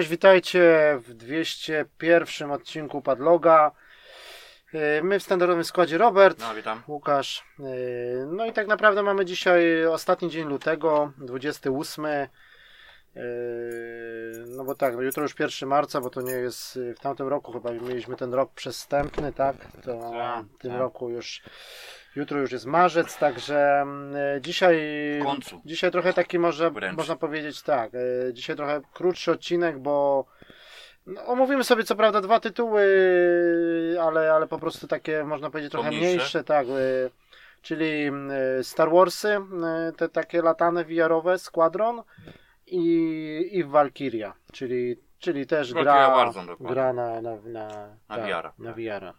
Cześć, witajcie w 201 odcinku Padloga. E, My w standardowym składzie Robert, No, witam. Łukasz. E, No i tak naprawdę mamy dzisiaj ostatni dzień lutego, 28. E, No bo tak, no jutro już 1 marca, bo to nie jest w tamtym roku chyba mieliśmy ten rok przestępny, tak? To Tak, w tym tak. roku już jutro już jest marzec, także mm, e, dzisiaj W końcu. dzisiaj trochę taki może Wręcz. można powiedzieć tak. e, Dzisiaj trochę krótszy odcinek, bo no, omówimy sobie co prawda dwa tytuły, ale, ale po prostu takie można powiedzieć trochę Pomniejsze. mniejsze, tak. e, Czyli e, Star Warsy, te takie latane VR-owe, Squadron i, i Valkyria, czyli, czyli też gra, gra na, na, na, Na tak, na. VR-a.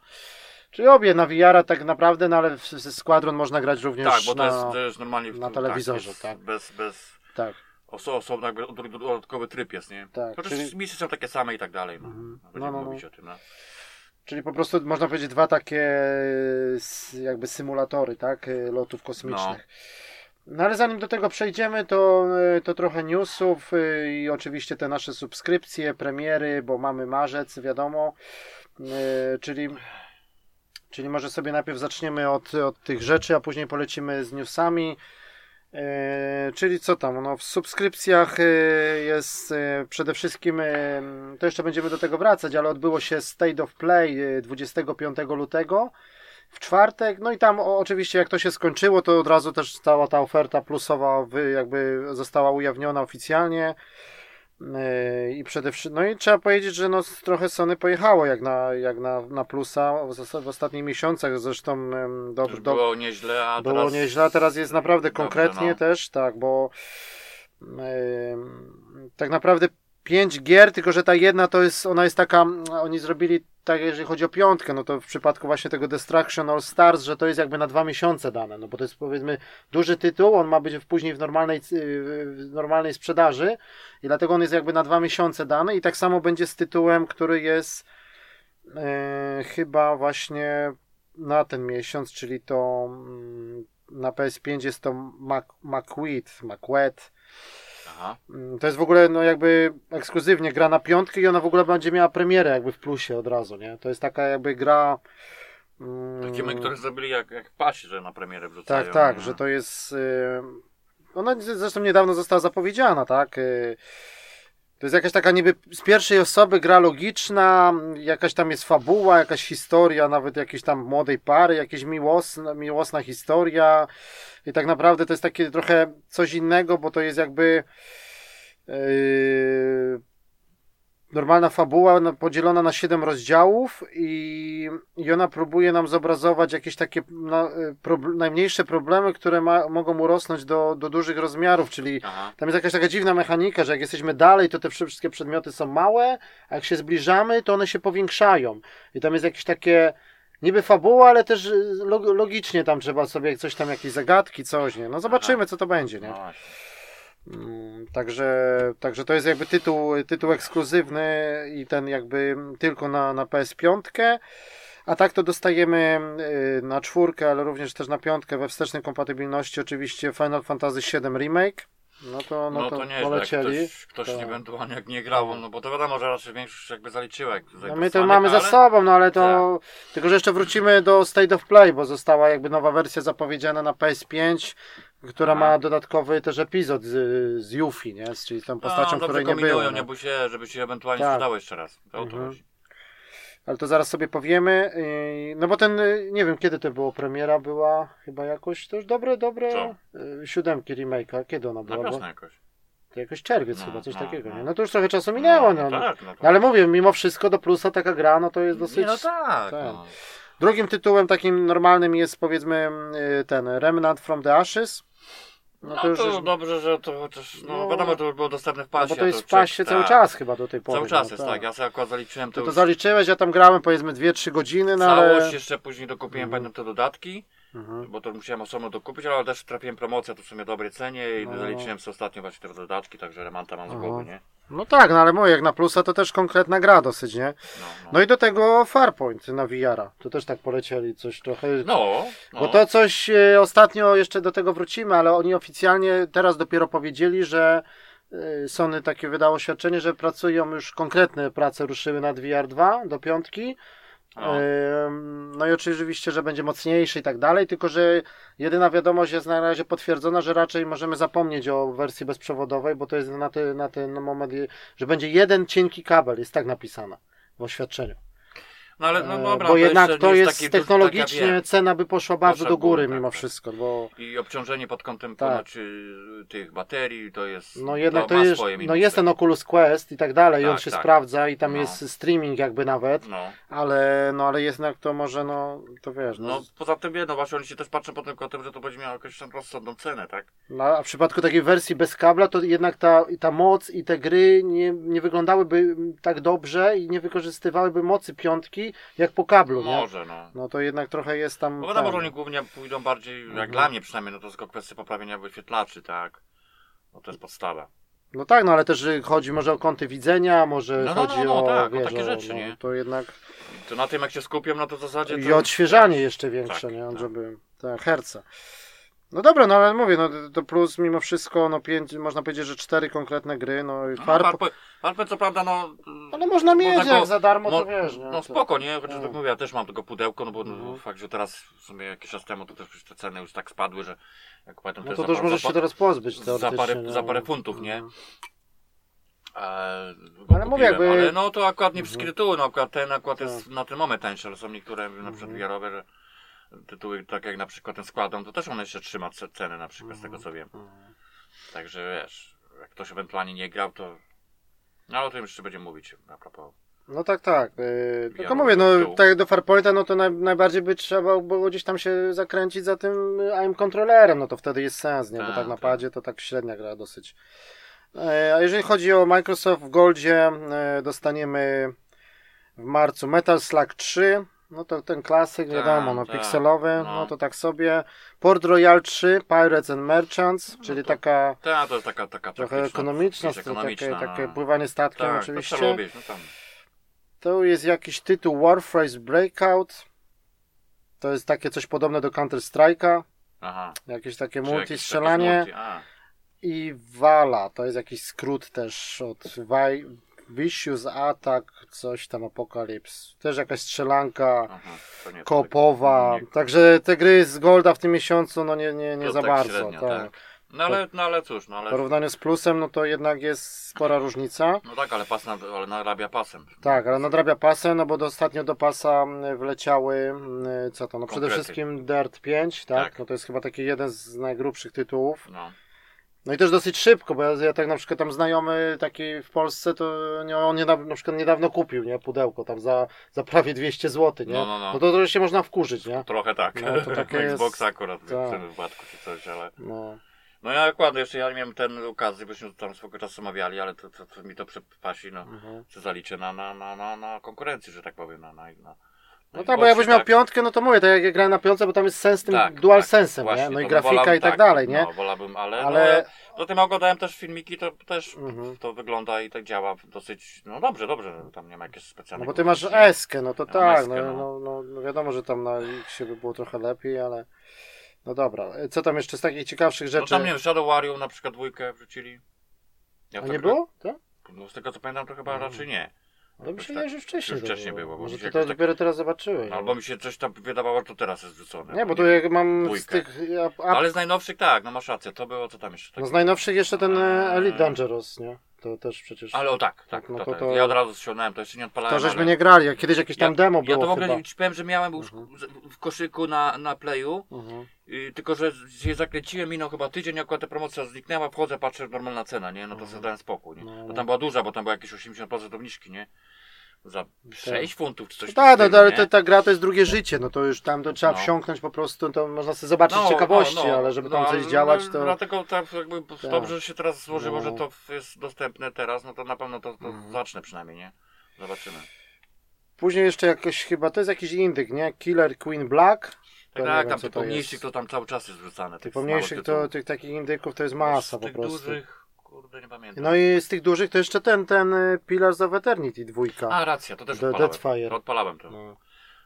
Czyli obie na VR-a tak naprawdę, no ale w Squadron można grać również Tak, bo to na... jest, to jest normalnie w- na telewizorze, jest tak. Bez, bez Tak, oso, osobno, jakby do- do- dodatkowy tryb jest, nie? Tak, Chociaż czyli- misje są takie same i tak dalej. No. Mhm. Będziemy No, no, no. mówić o tym. No. Czyli po prostu można powiedzieć dwa takie jakby symulatory, tak, y, lotów kosmicznych. No ale zanim do tego przejdziemy, to, y, to trochę newsów y, i oczywiście te nasze subskrypcje, premiery, bo mamy marzec, wiadomo. Czyli, czyli może sobie najpierw zaczniemy od, od tych rzeczy, a później polecimy z newsami. E, czyli co tam? No, w subskrypcjach e, jest e, przede wszystkim, to jeszcze będziemy do tego wracać, ale odbyło się State of Play e, 25 lutego w czwartek. No i tam oczywiście, jak to się skończyło, to od razu też cała ta oferta plusowa jakby została ujawniona oficjalnie. E, I przede wszystkim, no i trzeba powiedzieć, że no, trochę Sony pojechało jak na, jak na, na plusa w, w ostatnich miesiącach. Zresztą dobrze. Już było nieźle, a Było teraz... nieźle, a teraz jest naprawdę Dobrze, konkretnie no. też, tak, bo em, tak naprawdę pięć gier, tylko że ta jedna to jest, ona jest taka, oni zrobili tak, jeżeli chodzi o piątkę, no to w przypadku właśnie tego Destruction All Stars, że to jest jakby na dwa miesiące dane, no bo to jest powiedzmy duży tytuł, on ma być później w normalnej, w normalnej sprzedaży i dlatego on jest jakby na dwa miesiące dany i tak samo będzie z tytułem, który jest e, chyba właśnie na ten miesiąc, czyli to mm, na PS5 jest to McQuid, McQuet. Aha. Mm, To jest w ogóle no jakby ekskluzywnie gra na piątkę i ona w ogóle będzie miała premierę jakby w plusie od razu, nie? To jest taka jakby gra... mm, Takie my, które zrobili jak, jak pasi, że na premierę wrzucają. tak, tak, nie? że to jest. y, Ona zresztą niedawno została zapowiedziana, tak? y, To jest jakaś taka niby z pierwszej osoby gra logiczna, jakaś tam jest fabuła, jakaś historia, nawet jakiejś tam młodej pary, jakaś miłosna, miłosna historia. I tak naprawdę to jest takie trochę coś innego, bo to jest jakby. Yy, normalna fabuła na- podzielona na 7 rozdziałów i, i ona próbuje nam zobrazować jakieś takie no, y, najmniejsze problemy, które ma, mogą urosnąć do, do dużych rozmiarów, czyli Aha. tam jest jakaś taka dziwna mechanika, że jak jesteśmy dalej, to te wszystkie przedmioty są małe, a jak się zbliżamy, to one się powiększają. I tam jest jakieś takie niby fabuła, ale też y, log- logicznie tam trzeba sobie coś tam, jakieś zagadki, coś, nie? No zobaczymy, co to będzie, nie? No Także, także to jest jakby tytuł, tytuł ekskluzywny i ten jakby tylko na, na PS5. A tak to dostajemy y, na czwórkę, ale również też na piątkę we wstecznej kompatybilności oczywiście Final Fantasy VII Remake. No to, no, No, to, to nie polecieli. Ktoś, ktoś To- ewentualnie jak nie grał, no bo to wiadomo, że raczej większość jakby zaliczyła. Jak No my to mamy za ale- sobą, no ale to. Tylko, że jeszcze wrócimy do State of Play, bo została jakby nowa wersja zapowiedziana na PS5, która ma dodatkowy też epizod z, z Yuffie, nie? Czyli tą postacią, no, której nie było. nie nie? bój się, żeby się ewentualnie Tak. sprzedało jeszcze raz. To o to Mhm. chodzi. Ale to zaraz sobie powiemy. No bo ten, nie wiem kiedy to było, premiera była chyba jakoś, to już dobre, dobre Co? yy, siódemki remake'a. Kiedy ona Na była? Bo wiosnę jakoś. to jakoś czerwiec No, chyba, coś no, takiego, no. nie? No to już trochę czasu minęło, no. no, no. tak, no, No ale mówię, mimo wszystko do plusa taka gra, no to jest dosyć... Nie, no tak. tak. Drugim tytułem takim normalnym jest powiedzmy yy, ten Remnant from the Ashes. No, to to, już jest- dobrze, że to chociaż, no, No. wiadomo, to już było dostępne w No pasie. bo to jest w czek- pasie cały tak. czas chyba do tej pory. Cały czas no, jest, tak. Ja sobie akurat zaliczyłem to, To, to już zaliczyłeś, ja tam grałem powiedzmy 2-3 godziny, no ale... całość, jeszcze później dokupiłem Mhm. pamiętam te dodatki, Mhm. bo to musiałem osobno dokupić, ale też trafiłem promocję, to w sumie dobrej cenie i No. zaliczyłem sobie ostatnio właśnie te dodatki, także remanta mam z głowy, nie? No tak, no ale mówię, jak na plusa to też konkretna gra dosyć, nie? No, no. No i do tego Farpoint na VR-a. To też tak polecieli coś trochę. no, no. Bo to coś e, ostatnio jeszcze do tego wrócimy, ale oni oficjalnie teraz dopiero powiedzieli, że y, Sony takie wydało oświadczenie, że pracują już konkretne prace ruszyły nad VR2 do piątki. O. Ym, No i oczywiście, że będzie mocniejszy i tak dalej, tylko że jedyna wiadomość jest na razie potwierdzona, że raczej możemy zapomnieć o wersji bezprzewodowej, bo to jest na, te, na ten moment, że będzie jeden cienki kabel, jest tak napisane w oświadczeniu. No ale no E, dobra, bo jednak to jest technologicznie tak cena by poszła bardzo do góry tak, mimo tak. wszystko, bo I obciążenie pod kątem Tak. y, tych baterii to jest. no jednak to, ma jest, no jest ten Oculus Quest i tak dalej, i on Tak, się tak. sprawdza i tam No. jest streaming jakby nawet, No. ale no ale jednak to może no, to wiesz, no, no poza tym nie, no właśnie oni się też patrzą pod tym kątem, że to będzie miało jakąś tam rozsądną cenę, tak? No, a w przypadku takiej wersji bez kabla, to jednak ta, ta moc i te gry nie, nie wyglądały tak dobrze i nie wykorzystywałyby mocy piątki jak po kablu, nie? Może, no. No to jednak trochę jest tam. No wiadomo, ten- że oni głównie pójdą bardziej, jak Mhm. dla mnie przynajmniej, no to tylko kwestia poprawienia wyświetlaczy, tak? No to jest podstawa. No tak, no ale też y, chodzi może o kąty widzenia, może No, no, no, chodzi no, o, tak, o wiesz, takie o, rzeczy, no, nie? To jednak To na tym jak się skupią, no to w zasadzie i to... odświeżanie jeszcze większe, Tak, nie? tak. Żeby tak, herca. No dobra, no ale mówię, no to plus mimo wszystko, no pięć, można powiedzieć, że cztery konkretne gry, no i No, Farp, Farpę, Farpę co prawda, no... ale można mieć można go- za darmo, to no, wiesz, nie? No To- spoko, nie? Chociaż No. tak mówię, ja też mam tego pudełko, no bo no, fakt, że teraz w sumie jakiś czas temu to też te ceny już tak spadły, że jak pamiętam, No jest to też możesz się teraz pozbyć za parę- no. za parę funtów, nie? Mhm. E, Ale mówię, kupiłem, jakby- ale no to akurat nie Mhm. wszystkie tytuły, no akurat ten akurat Tak. jest na ten moment tańszy, ale są niektóre na przykład wiarowe, że tytuły tak jak na przykład ten składam, to też on jeszcze trzyma ce- ceny na przykład z tego Mhm. co wiem. Mhm. Także wiesz, jak ktoś ewentualnie nie grał, to no ale o tym jeszcze będziemy mówić a propos. No tak, tak. Yy, tylko mówię, no tak jak do Farpointa, no to naj, najbardziej by trzeba było gdzieś tam się zakręcić za tym y, AIM kontrolerem, no to wtedy jest sens, nie? Bo Tak, tak na tak. padzie to tak średnia gra dosyć. E, A jeżeli chodzi o Microsoft w Goldzie, e, dostaniemy w marcu Metal Slug 3, no to ten klasyk, Tak, wiadomo, no tak, pikselowy, no. no to tak sobie. Port Royal 3, Pirates and Merchants, No czyli to taka Ta, to taka, taka trochę ekonomiczna, ekonomiczna, takie, takie no. pływanie statkiem tak, oczywiście. To lubić, no tam. To jest jakiś tytuł Warface Breakout. To jest takie coś podobne do Counter Strike'a. Aha. Jakieś takie Czy multi jakieś- strzelanie. jakieś multi, a. I Vala. To jest jakiś skrót też od Vi- Vicious Attack, coś tam Apocalypse. Też jakaś strzelanka Aha, to koopowa. nie- Także te gry z Golda w tym miesiącu, no nie, nie, nie to za tak bardzo. średnio, tak. tak. No ale, no ale cóż, no W ale, porównaniu z plusem, no to jednak jest spora różnica. no tak, ale pas nad, ale narabia pasem. Tak, ale nadrabia pasem, no bo ostatnio do pasa wleciały, co to, no przede Konkrety. wszystkim Dirt 5, tak? Tak. No to jest chyba taki jeden z najgrubszych tytułów. No. No i też dosyć szybko, bo ja, ja tak na przykład tam znajomy taki w Polsce, to nie, on niedawno, na przykład niedawno kupił, nie, pudełko tam za, za prawie 200 zł, nie? No, no, no. no to, to się można wkurzyć, nie? Trochę tak. No, to takie jest- Xbox akurat w tak. tym wypadku czy coś, ale. No. No ja akurat jeszcze ja nie miałem ten okazji, byśmy tam swego czasu omawiali, ale to, to, to mi to przepasi, no. Mhm. Co zaliczę na, na, na, na, na konkurencji, że tak powiem, na, na, na No tak, bo jakbyś miał tak. piątkę, no to mówię, tak jak ja grałem na piątce, bo tam jest sens z tym Tak, dual tak, sensem, właśnie, nie? No i grafika wolałbym i tak, dalej, nie? No, wolałbym, ale, Ale- ale... no, ja do tym oglądałem też filmiki, to też Mhm. to wygląda i tak działa dosyć, no dobrze, dobrze, że tam nie ma jakieś specjalne... No bo ty masz eskę, no to Ja tak, eskę, no, no. no, no, no wiadomo, że tam na X by było trochę lepiej, ale no dobra. Co tam jeszcze z takich ciekawszych No rzeczy? tam nie wiem, Shadow Warrior na przykład dwójkę wrzucili. Ja A w nie tak- było? Tak? No z tego co pamiętam to chyba Mhm. raczej nie. Ale mi się tak- że wcześniej, już wcześniej było, bo Może ty się to tak- dopiero teraz zobaczyłeś. No, albo mi się coś tam wydawało, że to teraz jest wrzucone. Nie, bo tu jak mam z tych... A, a, Ale z najnowszych tak, no masz rację, to było co tam jeszcze. Tak. no z najnowszych jeszcze ten e, Elite Dangerous, nie? To też przecież... Ale o tak, tak, Tak, no to, to- tak. to- Ja od razu ściągnąłem, to jeszcze nie odpalałem. To żeśmy ale... nie grali, kiedyś jakieś tam ja, demo Ja było to w ogóle chyba. ci powiem, że miałem już Mhm. w- koszyku na, na playu, Mhm. y, tylko że się zakręciłem, minął chyba tydzień, akurat ta promocja zniknęła, wchodzę, patrzę, normalna cena, nie? No to sobie dałem spokój, nie? No, no. tam była duża, bo tam było jakieś 80% obniżki, nie? Za 6 funtów czy coś No tak, no, stylu, ale ta, ta gra to jest drugie życie, no to już tam to trzeba No. wsiąknąć po prostu, to można sobie zobaczyć No, ciekawości, no, no, ale żeby tam no, coś działać, no, to... Dlatego tak jakby dobrze, że się teraz złożyło, że to jest dostępne teraz, no to na pewno to, to Mhm. zacznę przynajmniej, nie? Zobaczymy. Później jeszcze jakoś chyba, to jest jakiś indyk, nie? Killer Queen Black. To Tak, tak, wiem, tam tych to pomniejszych jest. to tam cały czas jest wrzucane. Tych pomniejszych to, tych takich indyków to jest masa po tych prostu. dużych, kurde, nie pamiętam. No i z tych dużych to jeszcze ten, ten y, Pillars of Eternity dwójka. A, racja, to też The odpalałem. Deadfire. To odpalałem to. No.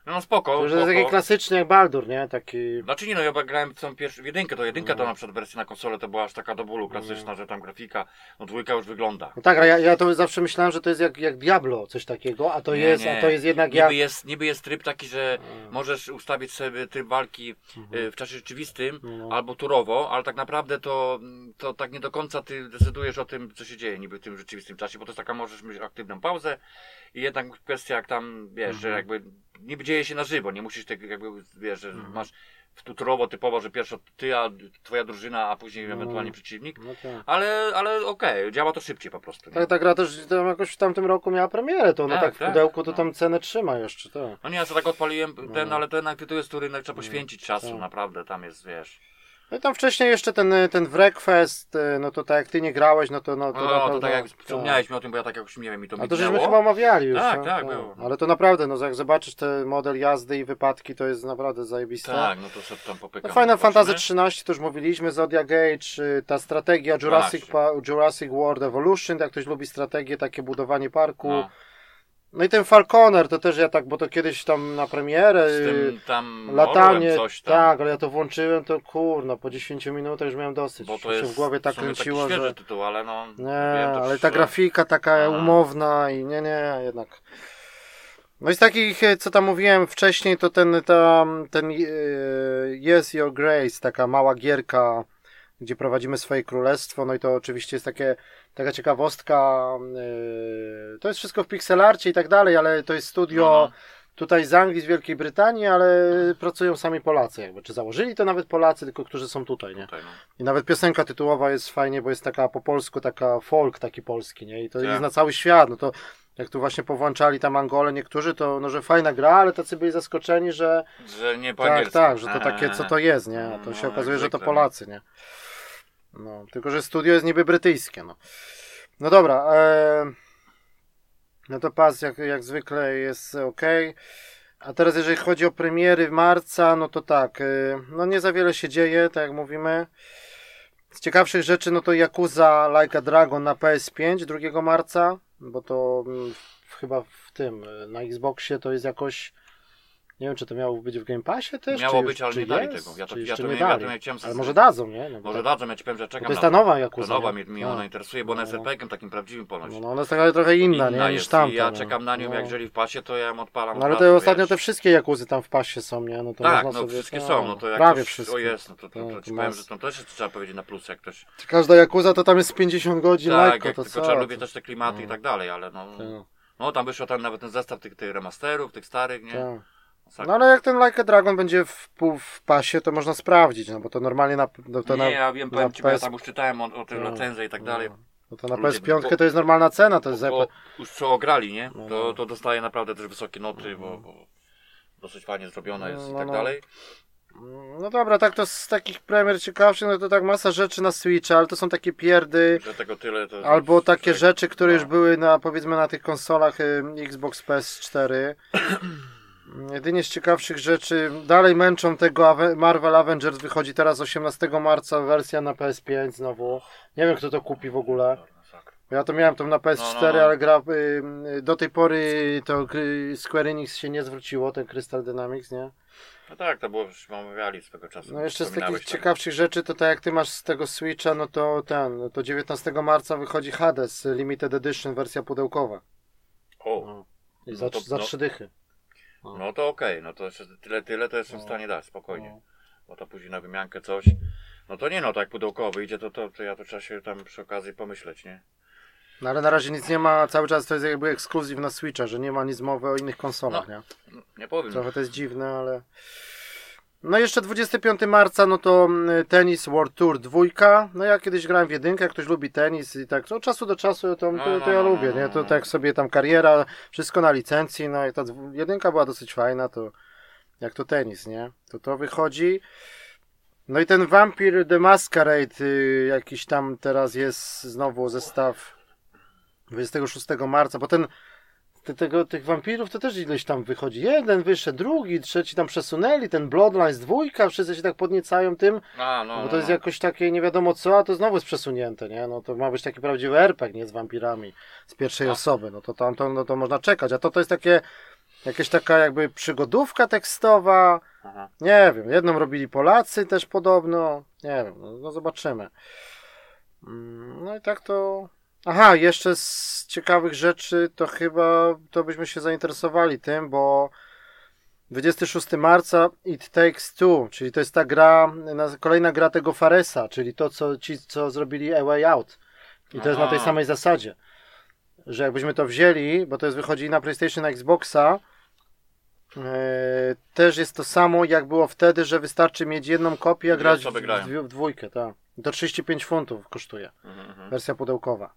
No spoko, To już jest taki klasyczny jak Baldur, nie? Taki... Znaczy nie no, ja grałem tą pierwszą, w jedynkę, to jedynka No. to na przykład wersja na konsolę to była aż taka do bólu klasyczna, że tam grafika, no dwójka już wygląda. No tak, a ja, ja to zawsze myślałem, że to jest jak, jak Diablo, coś takiego, a to Nie, jest, nie. a to jest jednak niby jak... jest, niby jest tryb taki, że Mm. możesz ustawić sobie tryb walki y, w czasie rzeczywistym No. albo turowo, ale tak naprawdę to, to tak nie do końca ty decydujesz o tym, co się dzieje niby w tym rzeczywistym czasie, bo to jest taka, możesz mieć aktywną pauzę i jednak kwestia jak tam, wiesz, że Mhm. jakby niby dzieje się na żywo, nie musisz tak jakby, wiesz, że Mhm. masz w tu- turowo typowo, że pierwszo ty, a twoja drużyna, a później No. ewentualnie przeciwnik, No tak. ale, ale okej, działa to szybciej po prostu. nie? Tak, ta gra też tam jakoś w tamtym roku miała premierę, to ona Tak, tak, w tak, pudełku to no. tam cenę trzyma jeszcze, tak. No nie, ja sobie tak odpaliłem ten, No. ale jednak tytuł jest, który trzeba poświęcić czasu, tak. naprawdę, tam jest, wiesz. No i tam wcześniej jeszcze ten, ten Wreckfest, y, no to tak jak ty nie grałeś, no to no to No, to tak jak wspomniałeś mi o tym, bo ja tak jakoś nie wiem, mi to A to żeśmy chyba omawiali już. Tak, no, tak, było. Ale to naprawdę, no jak zobaczysz ten model jazdy i wypadki, to jest naprawdę zajebiste. Tak, no to sobie tam popykam. No, Final. Fantasy 13 to już mówiliśmy, Zodiac Age, y, ta strategia Jurassic, pa, Jurassic World Evolution, jak ktoś lubi strategię, takie budowanie parku. No. No, i ten Falconer to też ja tak, bo to kiedyś tam na premierę, z tym tam latanie, coś tam. tak, ale ja to włączyłem, to kurno, po 10 minutach już miałem dosyć. Bo to jest się w głowie tak kręciło, taki że... tytuł, ale no... Nie, wiem, ale ta grafika taka umowna i nie, nie, jednak. No i z takich, e, co tam mówiłem wcześniej, to ten, tam, ten e, Yes Your Grace, taka mała gierka, gdzie prowadzimy swoje królestwo, no i to oczywiście jest takie, taka ciekawostka, e, to jest wszystko w pixelarcie i tak dalej, ale to jest studio No, no. tutaj z Anglii, z Wielkiej Brytanii, ale pracują sami Polacy jakby, czy założyli to nawet Polacy, tylko którzy są tutaj, nie? Tutaj, no. I nawet piosenka tytułowa jest fajnie, bo jest taka po polsku, taka folk taki polski, nie? I to Tak. jest na cały świat, no to jak tu właśnie powłączali tam Angolę niektórzy, to no, że fajna gra, ale tacy byli zaskoczeni, że Że nie po tak, tak, że to takie, co to jest, nie? A to No, się okazuje, że to zwykle, Polacy, nie? No, tylko, że studio jest niby brytyjskie, no. No dobra, e... no to pas jak, jak zwykle jest ok. A teraz jeżeli chodzi o premiery marca, no to tak, e, no nie za wiele się dzieje, tak jak mówimy. Z ciekawszych rzeczy, no to Yakuza Like a Dragon na PS5 2 marca, bo to mm, chyba w tym, e, na Xboxie to jest jakoś, nie wiem czy to miało być w Game Passie też, Miało czy już, być, ale nie dali jest, tego. Ja to- ja to nie nie- ja to nie chciałem ale może dadzą, nie? No, Może tak- dadzą, ja ci powiem, że bo czekam to jest ta nowa To Yakuza. nowa nie? mnie, mnie No. ona interesuje, bo ona jest No. RPG-iem takim prawdziwym ponoć. No, no ona jest taka trochę inna, nie? Inna Niż jest tamta. i ja no. czekam na nią, no. jak jeżeli w pasie, to ja ją odpalam. No ale te ostatnio te wszystkie Jakuzy tam w pasie są, nie? No to Tak, no wszystkie tak, są, no to jak prawie wszystkie. O jest, no to, to, to, Tak, ci powiem, że to też trzeba powiedzieć na plus, jak ktoś... Każda Jakuza to tam jest 50 godzin Tak, lekko, to tylko trzeba lubię też te klimaty i No. tak dalej, ale no... tak, No tam wyszło tam nawet ten zestaw tych, tych remasterów, tych starych, nie? Tak. No ale jak ten Like a Dragon będzie w, pół w pasie, to można sprawdzić, no bo to normalnie na, no, to nie, na, ja wiem, powiem ci, bo ja PS tam już czytałem o, o tym No, recenzję i tak dalej. no to na Ludzie, PS5 bo- to jest normalna cena, to jest za... Bo już co ograli, nie? No. To, to dostaje naprawdę też wysokie noty, bo, bo dosyć fajnie zrobiona jest i No, tak no. dalej. No dobra, tak to z takich premier ciekawszych, no to tak masa rzeczy na Switcha, ale to są takie pierdy, tyle. Albo takie rzeczy, które już no. były na powiedzmy na tych konsolach y, Xbox PS4. Jedynie z ciekawszych rzeczy dalej męczą tego Marvel Avengers wychodzi teraz 18 marca wersja na PS5 znowu. Nie wiem kto to kupi w ogóle. Ja to miałem to na PS4, No, no, no. ale gra y, y, do tej pory to Square Enix się nie zwróciło, ten Crystal Dynamics, nie? No tak, to było, już omawiali swego czasu. No jeszcze z takich tam. ciekawszych rzeczy, to tak jak ty masz z tego Switcha, no to ten, no to 19 marca wychodzi Hades Limited Edition, wersja pudełkowa. O, I No za, to- za no. trzy dychy. No to okej, no to jeszcze tyle, tyle to jestem w No. stanie dać, spokojnie. No. Bo to później na wymiankę coś. No to nie no, tak jak pudełkowy idzie, to, to, to ja to trzeba się tam przy okazji pomyśleć, nie? No ale na razie nic nie ma, cały czas to jest jakby ekskluzyw na Switcha, że nie ma nic mowy o innych konsolach, nie? No, nie powiem. Trochę to jest dziwne, ale... No jeszcze 25 marca, no to mm, tenis World Tour dwójka. No ja kiedyś grałem w jedynkę, jak ktoś lubi tenis i tak, od czasu do czasu to, to, to ja lubię, nie? To tak sobie tam kariera, wszystko na licencji, no i ta jedynka była dosyć fajna, to jak to tenis, nie? To to wychodzi. No i ten Vampire The Masquerade y, jakiś tam teraz jest znowu zestaw 26 marca, bo ten te, tego, tych wampirów to też ileś tam wychodzi. Jeden wyszedł, drugi, trzeci tam przesunęli, ten Bloodlines dwójka, wszyscy się tak podniecają tym, A, no, bo no, to jest no. jakoś takie nie wiadomo co, a to znowu jest przesunięte, nie? No to ma być taki prawdziwy RPG, nie z wampirami z pierwszej No. osoby, no to tam to, no to można czekać, a to to jest takie Jakaś taka jakby przygodówka tekstowa. Aha. Nie wiem, jedną robili Polacy też podobno. Nie wiem, no, no zobaczymy. Mm, No i tak to. Aha, jeszcze z ciekawych rzeczy to chyba to byśmy się zainteresowali tym, bo 26 marca It Takes Two, czyli to jest ta gra, na- kolejna gra tego Faresa, czyli to, co ci, co zrobili A Way Out. I to jest na tej samej zasadzie, że jakbyśmy to wzięli, bo to jest wychodzi na PlayStation, na Xboxa, e, też jest to samo, jak było wtedy, że wystarczy mieć jedną kopię, a grać w, w, dwójkę, tak. To 35 funtów kosztuje, Mhm, mhm. wersja pudełkowa.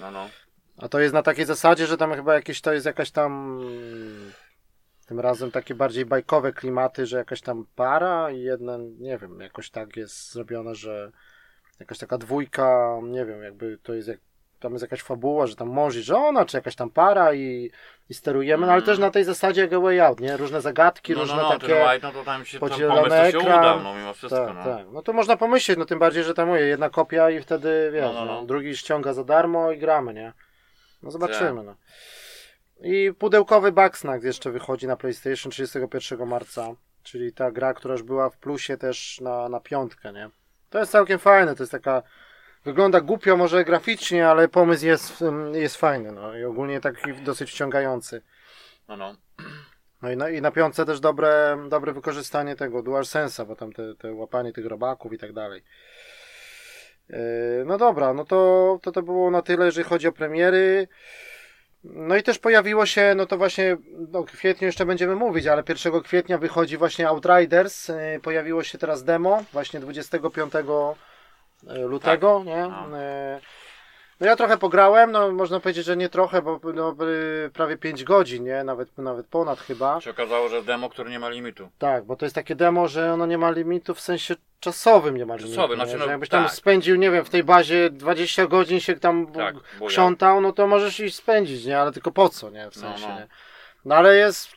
No, no. A to jest na takiej zasadzie, że tam chyba jakieś to jest jakaś tam. Tym razem takie bardziej bajkowe klimaty, że jakaś tam para i jedna, nie wiem, jakoś tak jest zrobione, że jakaś taka dwójka, nie wiem, jakby to jest jak. Tam jest jakaś fabuła, że tam mąż i żona, czy jakaś tam para i, i sterujemy, no ale też na tej zasadzie jak A Way Out, nie? Różne zagadki, No, no, różne no, takie... ten no to tam się, pomysł to się ekran. udał, no mimo wszystko, Tak, no. tak. No to można pomyśleć, no tym bardziej, że tam mówię, jedna kopia i wtedy wiesz, No, no, no, no. drugi ściąga za darmo i gramy, nie? No zobaczymy, Tak. no. I pudełkowy Bugsnax jeszcze wychodzi na PlayStation 31 marca, czyli ta gra, która już była w plusie też na, na piątkę, nie? To jest całkiem fajne, to jest taka wygląda głupio może graficznie, ale pomysł jest, mm, jest fajny, no i ogólnie taki dosyć wciągający. No, no. No i na, i na piątce też dobre, dobre wykorzystanie tego DualSense'a, bo tam te, te łapanie tych robaków i tak dalej. Yy, No dobra, no to, to to było na tyle, jeżeli chodzi o premiery. No i też pojawiło się, no to właśnie, no w kwietniu jeszcze będziemy mówić, ale 1 kwietnia wychodzi właśnie Outriders. Yy, Pojawiło się teraz demo, właśnie 25 lutego, nie? No. Yy, No ja trochę pograłem, no można powiedzieć, że nie trochę, bo no, prawie 5 godzin, nie? Nawet, nawet ponad chyba. Się okazało, że demo, który nie ma limitu. Tak, bo to jest takie demo, że ono nie ma limitu w sensie czasowym nie ma limitu. Czasowym, znaczy, no, jakbyś tam tak. spędził, nie wiem, w tej bazie 20 godzin się tam Tak, tak, krzątał, no to możesz iść spędzić, nie? Ale tylko po co, nie? W No, sensie, no. nie? No ale jest,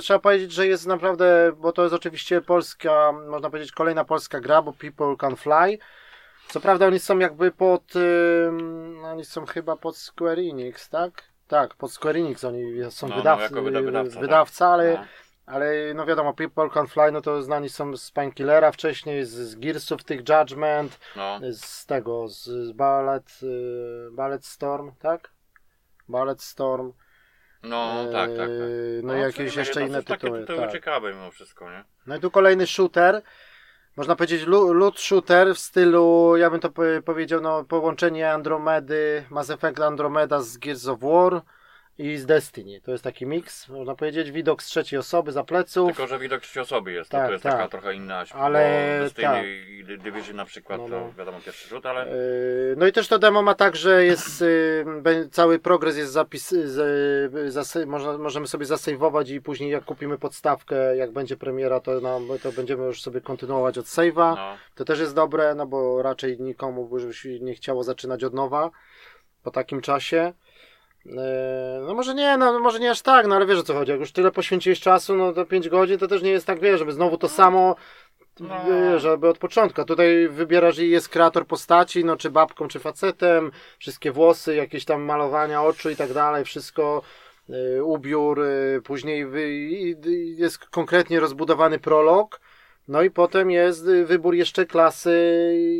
trzeba powiedzieć, że jest naprawdę, bo to jest oczywiście polska, można powiedzieć kolejna polska gra, bo People Can Fly. Co prawda oni są jakby pod, ym, oni są chyba pod Square Enix, tak? Tak, pod Square Enix oni są No, no, wydaw- jako wyda- wydawca, wydawca, ale No. ale no wiadomo, People Can Fly, no to znani są z Painkillera wcześniej, z, z Gearsów tych Judgment, No. z tego, z, z Ballet, y, Ballet Storm, tak? Ballet Storm. No, tak, tak, tak. Yy, No, i jakieś jeszcze no, inne są takie tytuły. tytuły Tak. ciekawe mimo wszystko, nie? No i tu kolejny shooter. Można powiedzieć loot shooter w stylu, ja bym to po- powiedział, no połączenie Andromedy, Mass Effect Andromeda z Gears of War i z Destiny. To jest taki miks, można powiedzieć, widok z trzeciej osoby, za pleców. Tylko, że widok trzeciej osoby jest, to, Tak, to jest tak. taka trochę inna Ale Destiny tak. i Di- Division na przykład, No, to no. wiadomo pierwszy rzut, ale Yy, No i też to demo ma tak, że jest yy, bę- cały progres jest zapis, z, zasy, można, możemy sobie zasejwować i później jak kupimy podstawkę, jak będzie premiera, to, nam, to będziemy już sobie kontynuować od save'a. no, To też jest dobre, no bo raczej nikomu by się nie chciało zaczynać od nowa po takim czasie. Yy, No może nie, no może nie aż tak, no ale wiesz o co chodzi. Jak już tyle poświęciłeś czasu, no to 5 godzin to też nie jest tak, wiesz, żeby znowu to samo, No. wiesz, żeby od początku. A tutaj wybierasz i jest kreator postaci, no czy babką, czy facetem, wszystkie włosy, jakieś tam malowania oczu i tak dalej, wszystko. yy, Ubiór, yy, później jest konkretnie rozbudowany prolog, no i potem jest y, wybór jeszcze klasy,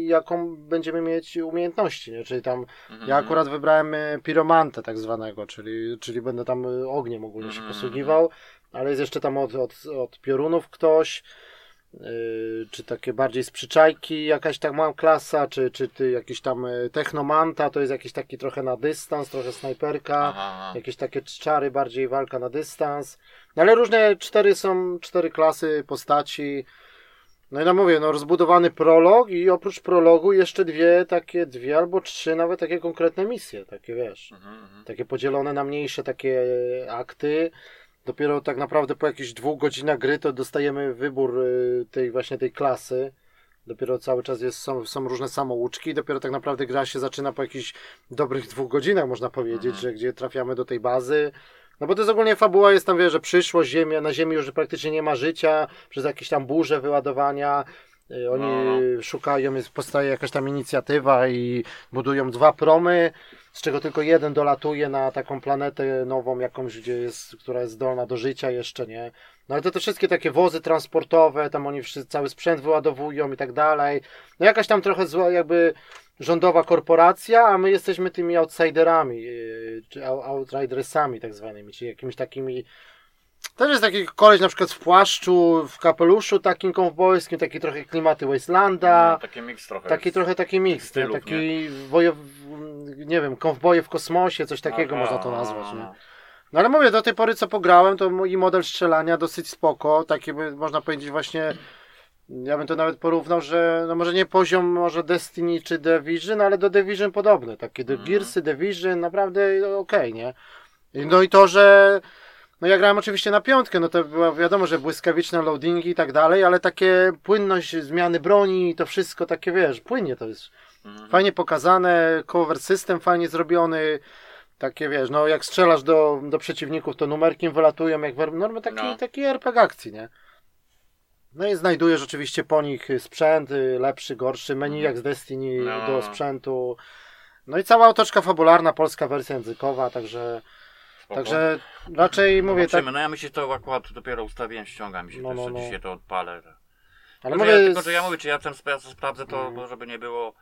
jaką będziemy mieć umiejętności, nie? czyli tam mhm, ja akurat wybrałem y, piromantę tak zwanego, czyli, czyli będę tam y, ogniem ogólnie się Mhm, posługiwał, ale jest jeszcze tam od, od, od piorunów ktoś, yy, czy takie bardziej z przyczajki jakaś tak mam klasa, czy, czy ty jakiś tam technomanta, to jest jakiś taki trochę na dystans, trochę snajperka, aha. jakieś takie czary, bardziej walka na dystans. No ale różne cztery są, cztery klasy postaci. No i no mówię, no rozbudowany prolog i oprócz prologu jeszcze dwie takie, dwie albo trzy nawet takie konkretne misje, takie wiesz, Mhm, mhm. takie podzielone na mniejsze takie akty. Dopiero tak naprawdę po jakichś dwóch godzinach gry to dostajemy wybór y, tej właśnie tej klasy. Dopiero cały czas jest, są, są różne samouczki. Dopiero tak naprawdę gra się zaczyna po jakichś dobrych dwóch godzinach, można powiedzieć, Mhm. że gdzie trafiamy do tej bazy. No bo to jest ogólnie fabuła, jest tam, wie, że przyszłość, Ziemia, na Ziemi już praktycznie nie ma życia, przez jakieś tam burze wyładowania. Y, Oni No. szukają, jest, powstaje jakaś tam inicjatywa i budują dwa promy, z czego tylko jeden dolatuje na taką planetę nową jakąś, gdzie jest, która jest zdolna do życia jeszcze, nie? No ale to te wszystkie takie wozy transportowe, tam oni wszyscy, cały sprzęt wyładowują i tak dalej. No jakaś tam trochę zła, jakby rządowa korporacja, a my jesteśmy tymi outsiderami, yy, czy out- outridersami tak zwanymi, czyli jakimiś takimi też jest taki koleś na przykład w płaszczu, w kapeluszu takim kowbojskim, taki trochę klimaty Wastelanda, No, taki miks trochę. taki trochę taki miks, nie? stylów, taki wojow, nie wiem, kowboje w kosmosie, coś takiego Aha, można to nazwać, no, nie? no. Ale mówię, do tej pory co pograłem, to mój model strzelania dosyć spoko, taki można powiedzieć właśnie, ja bym to nawet porównał, że no może nie poziom może Destiny czy Division, ale do Division podobny, takie do Mhm. Gearsy, Division, naprawdę okej, nie? I No i to, że no ja grałem oczywiście na piątkę, no to było wiadomo, że błyskawiczne loadingi i tak dalej, ale takie płynność zmiany broni i to wszystko takie, wiesz, płynnie to jest. Mhm. Fajnie pokazane, cover system fajnie zrobiony, takie wiesz, no jak strzelasz do, do przeciwników, to numerki im wylatują, jak no, taki, No. taki RPG akcji, nie? No i znajdujesz oczywiście po nich sprzęt, y, lepszy, gorszy, menu jak z Destiny No. do sprzętu. No i cała otoczka fabularna, polska wersja językowa, także, Spoko. także raczej mówię tak. No ja mi się to akurat dopiero ustawiłem, ściąga mi się No, też, no, no. dzisiaj to odpalę. Ale mówię, ja, tylko, że ja mówię, czy ja ten spra- sprawdzę to, bo żeby nie było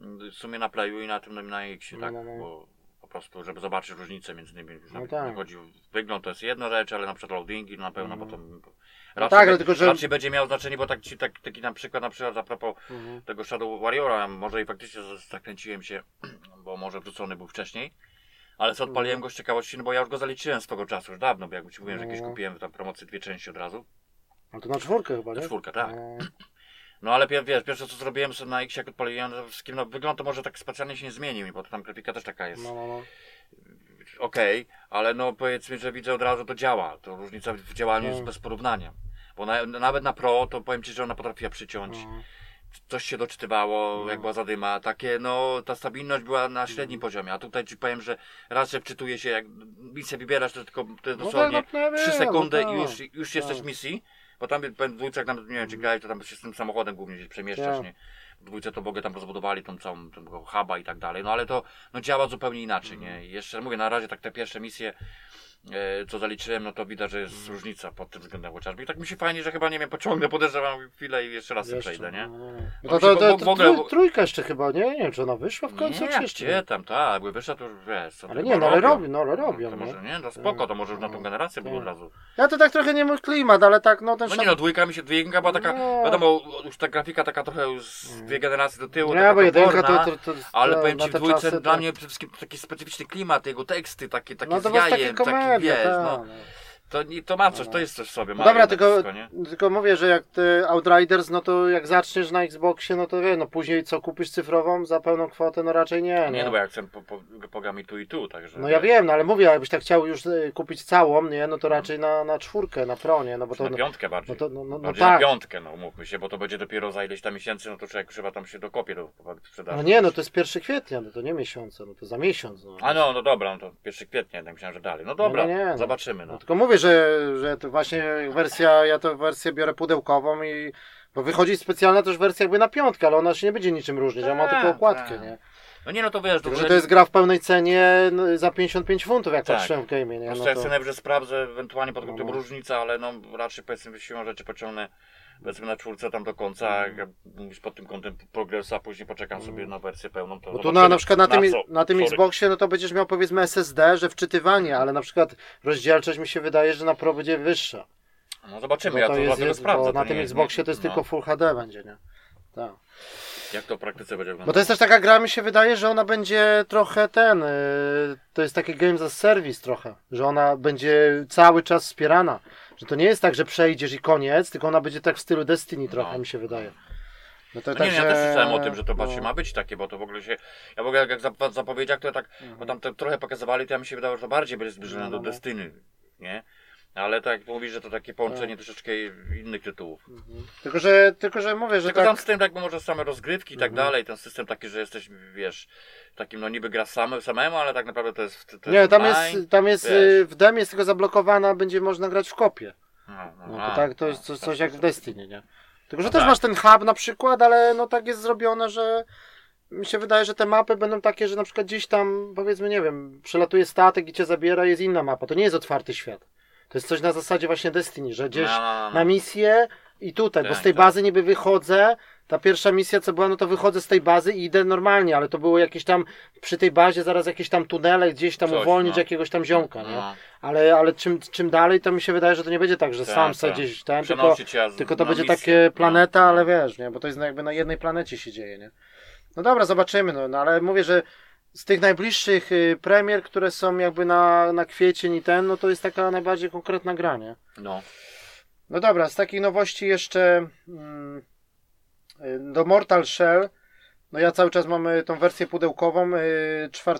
mm, w sumie na playu i na tym no, na X, No, tak? no, no. Bo po prostu, żeby zobaczyć różnicę między nimi. No tak. chodzi, wygląd to jest jedna rzecz, ale na przykład loadingi na pewno potem... No Raczej, tak, tylko, że- raczej będzie miało znaczenie, bo tak, tak, taki na przykład, na przykład a propos Mhm. tego Shadow Warriora, może i faktycznie zakręciłem się, bo może wrzucony był wcześniej, ale co odpaliłem go z ciekawości, no bo ja już go zaliczyłem z tego czasu, już dawno, bo jak ci mówiłem, że jakieś No. kupiłem tam promocję dwie części od razu, no to na czwórkę chyba, nie? czwórka, tak. No, No ale wiesz, pierwsze co zrobiłem sobie na X, jak odpaliłem, to wszystkim, no wygląd to może tak specjalnie się nie zmienił, bo to tam grafika też taka jest no, no, no. okej, ale no powiedzmy, że widzę od razu to działa, to różnica w działaniu No. jest bez porównania. Bo na, nawet na Pro to powiem Ci, że ona potrafiła przyciąć. no. coś się doczytywało, No. jak była zadyma, takie, no, ta stabilność była na średnim Mhm. poziomie, a tutaj ci powiem, że raz, że wczytuje się, jak misję wybierasz, to tylko, to jest No dosłownie tak, no, 3 wiem, sekundy no i tak. już, już jesteś w Tak. misji, bo tam w dwójce, jak tam, nie wiem, czy grałeś, to tam się z tym samochodem głównie gdzieś przemieszczasz, Tak. nie? W dwójce to ogóle tam rozbudowali tą całą, tego huba i tak dalej, no ale to, no działa zupełnie inaczej, Mhm. nie? I jeszcze, mówię, na razie tak te pierwsze misje, co zaliczyłem, no to widać, że jest różnica pod tym względem chociażby. I tak mi się fajnie, że chyba, nie wiem, pociągnę, podejrzewam chwilę i jeszcze raz Jeszcze, przejdę, nie? no, no, no. No to, to, to, trójka jeszcze chyba, nie? Nie wiem, czy ona wyszła w końcu, nie, czy jeszcze gdzie tam, tak, jakby wyszła, to już wiesz. Co Ale nie, no ale robią. no ale robią, To nie? może nie, to spoko, to może już na tą generację było od razu. Ja to tak trochę nie mój klimat, ale tak, no ten No nie no, dwójka mi się, dwójka była taka, No. wiadomo, już ta grafika taka trochę już z dwie generacje do tyłu, Nie, bo jedynka to, to, to, ale powiem ci, w dwójce dla mnie przede wszystkim taki specyficzny klimat, jego teksty, takie, takie No z was takie jajem, taki komedia, wiesz, tak. no, to, to ma coś, No. to jest coś w sobie, No ma dobra, tylko, wszystko, nie? tylko mówię, że jak te Outriders, no to jak zaczniesz na Xboxie, no to wie, no później co kupisz cyfrową za pełną kwotę, no raczej nie, Nie, nie. no bo jak chcę po, po, pogami tu i tu, także... No ja wiem, no ale mówię, jakbyś tak chciał już e, kupić całą, nie, no to raczej na, na czwórkę, na pronie, no bo to... na No, piątkę bardziej. no to, no, no, no bardziej tak. na piątkę, no umówmy się, bo to będzie dopiero za ileś tam miesięcy, no to człowiek chyba tam się dokopie do sprzedaży. No nie, no to jest 1 kwietnia, no to nie miesiące, no to za miesiąc, no. A no, no dobra, no to 1 kwietnia, tak myślałem, że dalej. No dobra, nie, nie, no. zobaczymy, no. No tylko mówię, że, że to właśnie wersja, ja to wersję biorę pudełkową i bo wychodzi specjalna też wersja jakby na piątkę, ale ona się nie będzie niczym różnić, ja ma Tak, tylko okładkę, tak. nie? No nie, no to wiesz, to, Tylko, że to jest gra w pełnej cenie no, za 55 funtów, jak Tak. patrzyłem w game, nie? No No to... najwyżej sprawdzę, ewentualnie pod kątem No. różnica, ale no raczej powiedzmy siłą rzeczy pociągnę powiedzmy na czwórce tam do końca, jak mówisz pod tym kątem progresa, a później poczekam sobie na wersję pełną. To Bo na, na przykład na tym, co. na tym Sorry. Xboxie, no to będziesz miał powiedzmy SSD, że wczytywanie, ale na przykład rozdzielczość mi się wydaje, że na Pro będzie wyższa. No zobaczymy, ja to jest, dlatego jest, sprawdzę. bo na tym nie- Xboxie nie- to jest no. tylko Full HD będzie, nie? Tak. Jak to w praktyce będzie wyglądało? Bo to jest też taka gra, mi się wydaje, że ona będzie trochę ten, y, to jest taki Games as Service trochę, że ona będzie cały czas wspierana. Że to nie jest tak, że przejdziesz i koniec, tylko ona będzie tak w stylu Destiny trochę, No. mi się wydaje. No to No nie, tak, nie, ja że- też słyszałem o tym, że to właśnie no. ma być takie, bo to w ogóle się. Ja w ogóle jak zap- zapowiedziach, to ja tak, Mhm. bo tam to trochę pokazywali, to ja mi się wydało, że to bardziej będzie zbliżone No, no, do no. Destiny, nie? Ale tak jak mówisz, że to takie połączenie troszeczkę innych tytułów. Mhm. Tylko, że, tylko, że mówię, że Tylko tak... tam z tym jakby może same rozgrywki i tak Mhm. dalej, ten system taki, że jesteś, wiesz, takim no niby gra same, samemu, ale tak naprawdę to jest. To Nie, jest tam online. jest, tam jest wiesz. y, w demie jest tylko zablokowana, będzie można grać w kopie. No, no, No a, tak, to jest coś, tak, coś jak w tak. Destiny, nie? Tylko, że No też tak. masz ten hub na przykład, ale no tak jest zrobione, że mi się wydaje, że te mapy będą takie, że na przykład gdzieś tam, powiedzmy, nie wiem, przelatuje statek i cię zabiera, jest inna mapa. To nie jest otwarty świat. To jest coś na zasadzie właśnie Destiny, że gdzieś No, no, no. na misję i tutaj, bo Tak, z tej tak. bazy niby wychodzę, ta pierwsza misja co była, no to wychodzę z tej bazy i idę normalnie, ale to było jakieś tam, przy tej bazie zaraz jakieś tam tunele, gdzieś tam Coś, uwolnić no. jakiegoś tam ziomka, nie? No. Ale, ale czym, czym dalej, to mi się wydaje, że to nie będzie tak, że Tak, sam sobie tak. gdzieś ten, tylko, tylko to będzie misję. takie planeta, No, ale no. wiesz, nie? Bo to jest jakby na jednej planecie się dzieje, nie? No dobra, zobaczymy, no, no ale mówię, że z tych najbliższych y, premier, które są jakby na, na kwiecień i ten, no to jest taka najbardziej konkretna gra, nie? No. No dobra, z takich nowości jeszcze mm, y, do Mortal Shell. No ja cały czas mamy tą wersję pudełkową. y, 4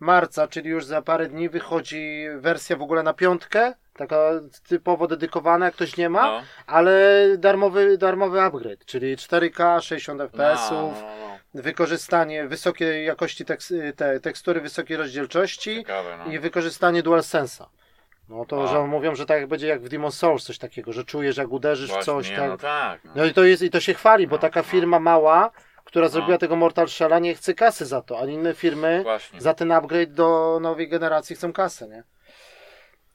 marca, czyli już za parę dni wychodzi wersja w ogóle na piątkę. Taka typowo dedykowana, jak ktoś nie ma, No. ale darmowy, darmowy upgrade, czyli 4K, 60 fps, No, no, no. Wykorzystanie wysokiej jakości tekst, te, tekstury, wysokiej rozdzielczości Ciekawe, no. i wykorzystanie DualSense'a. No to, A. że mówią, że tak jak będzie jak w Demon Souls coś takiego, że czujesz jak uderzysz w Właśnie, coś, nie, tak. No tak. No. No i to jest i to się chwali, bo No, taka no. firma mała, która No. zrobiła tego Mortal Shell'a nie chce kasy za to, a inne firmy Właśnie. za ten upgrade do nowej generacji chcą kasę, nie?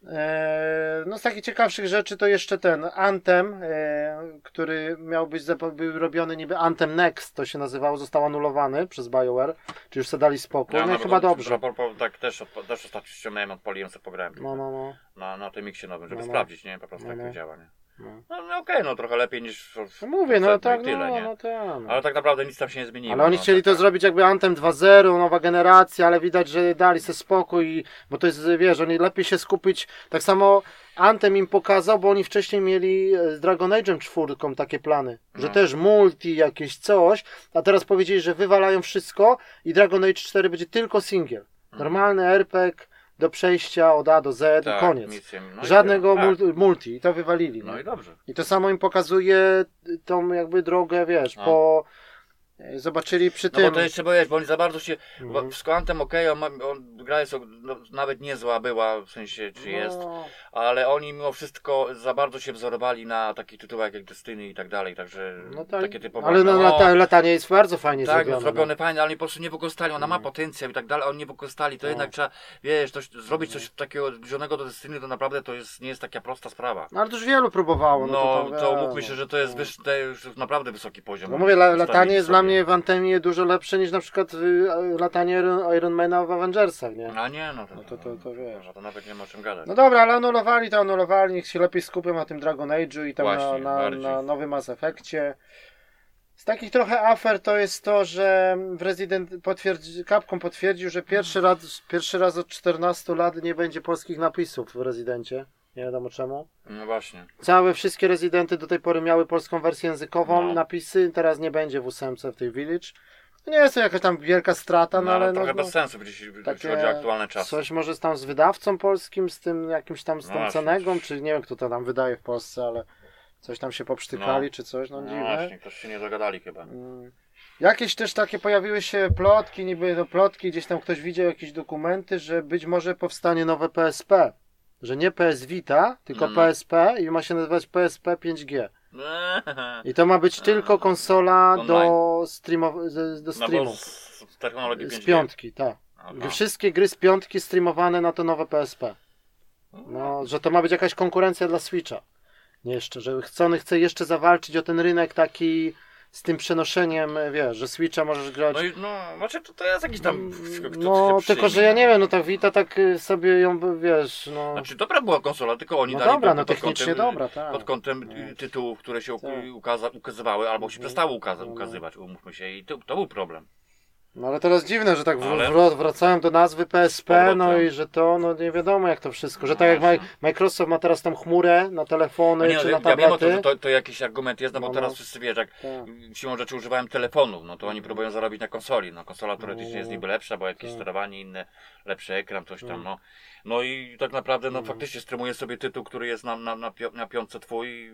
Eee, no z takich ciekawszych rzeczy to jeszcze ten Anthem, eee, który miał być był robiony niby Anthem Next, to się nazywało, został anulowany przez BioWare, czy już sobie dali spokój, no i nawet chyba dobrze. Tak, też, też ostatnio ściągnąłem, odpaliłem sobie pograłem. No, no, no. Na, na tym miksie nowym, żeby No, no. sprawdzić, nie? Po prostu No, jak no. to działa, nie? No. No, no okej, no trochę lepiej niż... No mówię, no tak, tyle, no, nie? no tak. No. Ale tak naprawdę nic tam się nie zmieniło. Ale oni no, chcieli to taka- zrobić jakby Anthem 2.0, nowa generacja, ale widać, że dali sobie spokój, bo to jest, wiesz, oni lepiej się skupić. Tak samo Anthem im pokazał, bo oni wcześniej mieli e, z Dragon Age'em czwórką takie plany, że No. też multi, jakieś coś, a teraz powiedzieli, że wywalają wszystko i Dragon Age 4 będzie tylko single. Normalny RPG do przejścia od A do Z, tak, koniec. misję, no i Żadnego tyle. multi, multi i to wywalili. No nie? i dobrze. I to samo im pokazuje tą jakby drogę, wiesz, No. po... e, Zobaczyli przy No tym... bo to jeszcze boisz, bo oni za bardzo się. Mhm. Z Quantem okej, on, ma- on gra jest no, nawet niezła była, w sensie czy jest, No, ale oni mimo wszystko za bardzo się wzorowali na takich tytułach jak Destiny i tak dalej, także no tak, takie typowe. ale no, no, lata, latanie jest bardzo fajnie tak, zrobione. no, zrobione fajnie, ale oni po prostu nie wykorzystali, ona ma Mhm. potencjał i tak dalej, oni nie wykorzystali, to No. jednak trzeba, wiesz, coś, zrobić coś takiego zbliżonego do Destiny, to naprawdę to jest, nie jest taka prosta sprawa. No, ale to już wielu próbowało. No, No, to, tam, to wiesz, mówmy się, że to jest, no. wyż, to już naprawdę wysoki poziom. No mówię, latanie jest dla sobie. W Antemie dużo lepsze niż na przykład y, latanie Iron- Ironmana w Avengersach, nie? A nie, no to, No to- to- to wiesz. no to nawet nie ma o czym gadać. No dobra, ale anulowali to anulowali, niech się lepiej skupią na tym Dragon Age'u i tam na, Właśnie, na, bardziej. na nowym Mass Effectie. Z takich trochę afer to jest to, że w Resident potwierdzi, Capcom potwierdził, że pierwszy raz, pierwszy raz od 14 lat nie będzie polskich napisów w Rezydencie. Nie wiadomo czemu. No właśnie. Całe wszystkie rezydenty do tej pory miały polską wersję językową, No. napisy, teraz nie będzie w ósemce w tej Village. No nie jest to jakaś tam wielka strata, no, No, ale no, trochę no, bez sensu, jeśli chodzi o aktualne czasy. coś może z tam z wydawcą polskim, z tym jakimś tam z No tą właśnie. Cenegą, czy nie wiem kto to tam wydaje w Polsce, ale coś tam się poprztykali, No. czy coś, no No dziwne. właśnie, ktoś się nie dogadali chyba. Mm. Jakieś też takie pojawiły się plotki, niby to plotki, gdzieś tam ktoś widział jakieś dokumenty, że być może powstanie nowe PSP. Że nie PS Vita, tylko No, no. PSP i ma się nazywać PSP 5G. I to ma być tylko konsola do, streamo- z- do No streamu. bo z, technologii 5G. z piątki, tak. Aha. Wszystkie gry z piątki streamowane na to nowe PSP. No, że to ma być jakaś konkurencja dla Switcha. Nie jeszcze, że Sony chce jeszcze zawalczyć o ten rynek taki z tym przenoszeniem, wiesz, że Switcha możesz grać. No i no, znaczy to, to jest jakiś tam... kto- kto No, tylko że ja nie wiem, no ta Vita tak y, sobie ją, wiesz, no. Znaczy dobra była konsola, tylko oni No dali dobra, no pod technicznie kątem, dobra, tak. Pod kątem No. y, tytułów, które się Tak. ukaza, ukazywały, albo się Mhm. przestały ukaza, No, no. ukazywać, umówmy się, i to, to był problem. No ale teraz dziwne, że tak w, Ale- wracałem do nazwy PSP, no i że to, no nie wiadomo jak to wszystko, że No tak jak. Ma- Microsoft ma teraz tą chmurę na telefony No nie, czy no, na ja wiem o tablety. to, że to, to jakiś argument jest, no bo No, no. teraz wszyscy wiesz, jak Tak. siłą rzeczy używają telefonów, no to oni próbują zarobić na konsoli. No konsola teoretycznie No, jest no. niby lepsza, bo jakieś Tak. sterowanie inne, lepszy ekran, coś tam, no. No i tak naprawdę, no faktycznie streamuje sobie tytuł, który jest na, na, na, pio- na piątce twój,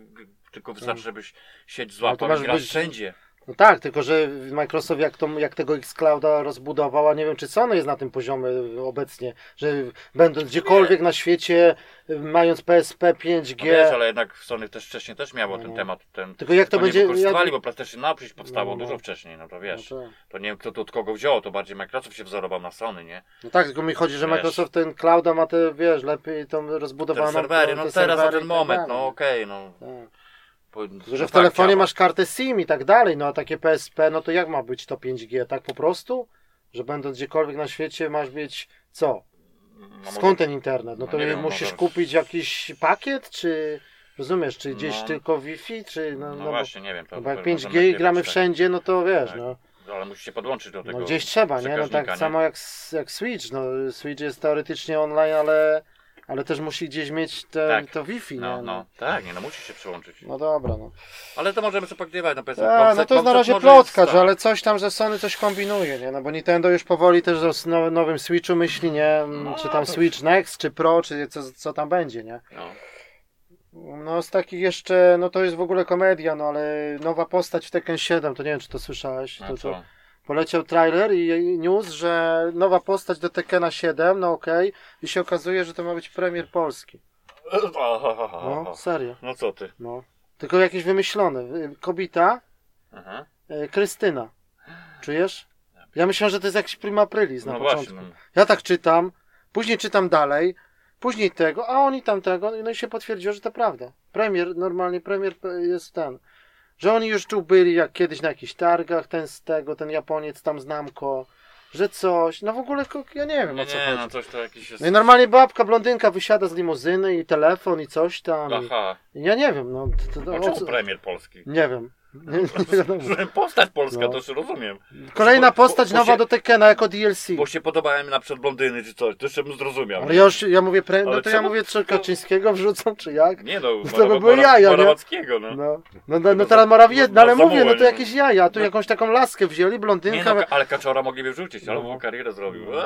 tylko wystarczy, Tak. żebyś sieć złapał i grasz być- wszędzie. No tak, tylko że Microsoft jak, to, jak tego Xclouda rozbudował, a nie wiem czy Sony jest na tym poziomie obecnie, że będąc gdziekolwiek na świecie, mając PSP 5G... No wiesz, ale jednak Sony też wcześniej też miało ten No. temat. Ten, Tylko jak to nie będzie- wykorzystywali, jak- bo PlayStation Now przecież powstało No, no. dużo wcześniej, no to wiesz. No, tak. To nie wiem kto to od kogo wziął, to bardziej Microsoft się wzorował na Sony, nie? no tak, tylko mi chodzi, że Wiesz. Microsoft ten Clouda ma te, wiesz, lepiej tą Te rozbudowaną... serwery, no te teraz na ten tak moment, dalej. no okej, no. Tak. No że w tak telefonie masz kartę SIM i tak dalej, no a takie PSP, no to jak ma być to 5G? Tak po prostu? Że będąc gdziekolwiek na świecie masz mieć co? No Skąd może- ten internet? No no to nie wiem, musisz kupić jakiś pakiet, czy rozumiesz, czy gdzieś No. tylko Wi-Fi, czy no, No, no, właśnie, nie wiem. To no bo jak to 5G będą i gramy najpierw wszędzie, no to wiesz, Tak. no, tak. Ale musisz się podłączyć do tego. no gdzieś trzeba, nie? No tak nie? samo jak, jak Switch, no Switch jest teoretycznie online, ale, ale też musi gdzieś mieć te, Tak. to Wi-Fi, No, nie? no, tak, nie, no musisz się przyłączyć. No dobra, no. Ale to możemy sobie pogrywać na PS. A, no to jest na razie może plotka, jest, że tak. ale coś tam, że Sony coś kombinuje, nie? No bo Nintendo już powoli też o now- nowym Switchu myśli, nie? Mm, No, Czy tam to- Switch Next, czy Pro, czy co, co tam będzie, nie? No. No z takich jeszcze, no to jest w ogóle komedia, no ale nowa postać w Tekken 7, to nie wiem czy to słyszałeś, No to, co? Poleciał trailer i news, że nowa postać do Tekkena 7, no okej, i się okazuje, że to ma być premier polski. No, serio, No co ty? no. Tylko jakieś wymyślone. Kobieta, Aha. y, Krystyna. Czujesz? Ja myślałem, że to jest jakiś prima aprilis na No początku. właśnie. No. Ja tak czytam, później czytam dalej, później tego, a oni tamtego, no i się potwierdziło, że to prawda. Premier, normalnie premier jest ten, że oni już tu byli jak kiedyś na jakichś targach, ten z tego, ten Japoniec tam znamko, że coś, no w ogóle ja nie wiem o co nie, chodzi. no coś to jakiś jest... No i normalnie babka, blondynka wysiada z limuzyny i telefon i coś tam. I, Aha. ja nie wiem, no to, to, o czemu premier polski? nie wiem. Nie, nie wiadomo. Postać polska, No. to już rozumiem. Kolejna postać bo- bo nowa się- do Tekena jako DLC. Bo się podobały mi na przykład blondyny czy coś, to jeszcze bym zrozumiał. Ale ja już, ja mówię, pre... no Ale to ja mówię, czy Kaczyńskiego wrzucą, czy jak? Nie no, To by były jaja, nie? Morawackiego, no. No, no, no, no teraz Morawiecki, no ale no, mówię, no to jakieś jaja, a tu no. jakąś taką laskę wzięli, blondynkę, no, ale Kaczora mogliby wrzucić, ale No. no. karierę zrobił. No.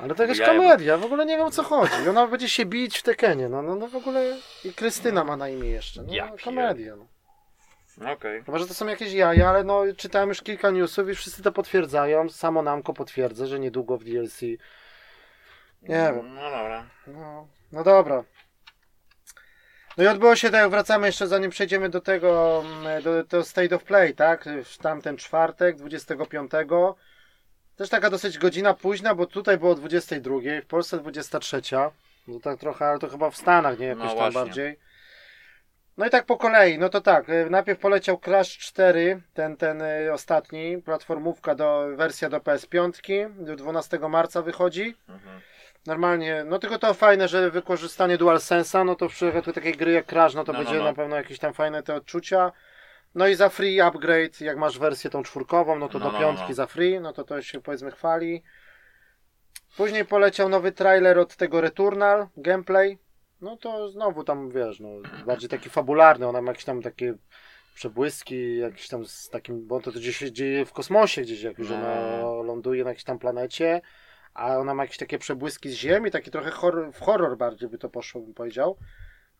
Ale to jakaś jaja, komedia, w ogóle nie wiem o co chodzi. Ona będzie się bić w Tekenie, no, no, no w ogóle i Krystyna ma na imię jeszcze, no, no komedia. No. Okej. Chyba, że to są jakieś jaja, ale no czytałem już kilka newsów i wszyscy to potwierdzają, samo Namco potwierdza, że niedługo w DLC. Nie wiem. No dobra. No, no dobra. No i odbyło się tak, wracamy jeszcze zanim przejdziemy do tego, mm, do, do State of Play, tak? W tamten czwartek, 25. Też taka dosyć godzina późna, bo tutaj było 22, w Polsce 23. No tak trochę, ale to chyba w Stanach, nie? Jakoś No tam bardziej. No i tak po kolei, no to tak, y, najpierw poleciał Crash 4, ten, ten y, ostatni, platformówka do, wersja do PS5, do 12 marca wychodzi. Mhm. Normalnie, no tylko to fajne, że wykorzystanie DualSense'a, no to w przypadku takiej gry jak Crash, no to No, no, będzie no. na pewno jakieś tam fajne te odczucia. No i za free upgrade, jak masz wersję tą czwórkową, no to No, do no, piątki no. za free, no to to się powiedzmy chwali. Później poleciał nowy trailer od tego Returnal, gameplay. No to znowu tam, wiesz, no bardziej taki fabularny, ona ma jakieś tam takie przebłyski, jakieś tam z takim, bo to, to gdzieś się dzieje w kosmosie gdzieś, jak już No. ona ląduje na jakiejś tam planecie, a ona ma jakieś takie przebłyski z ziemi, taki trochę horror, w horror bardziej by to poszło, bym powiedział.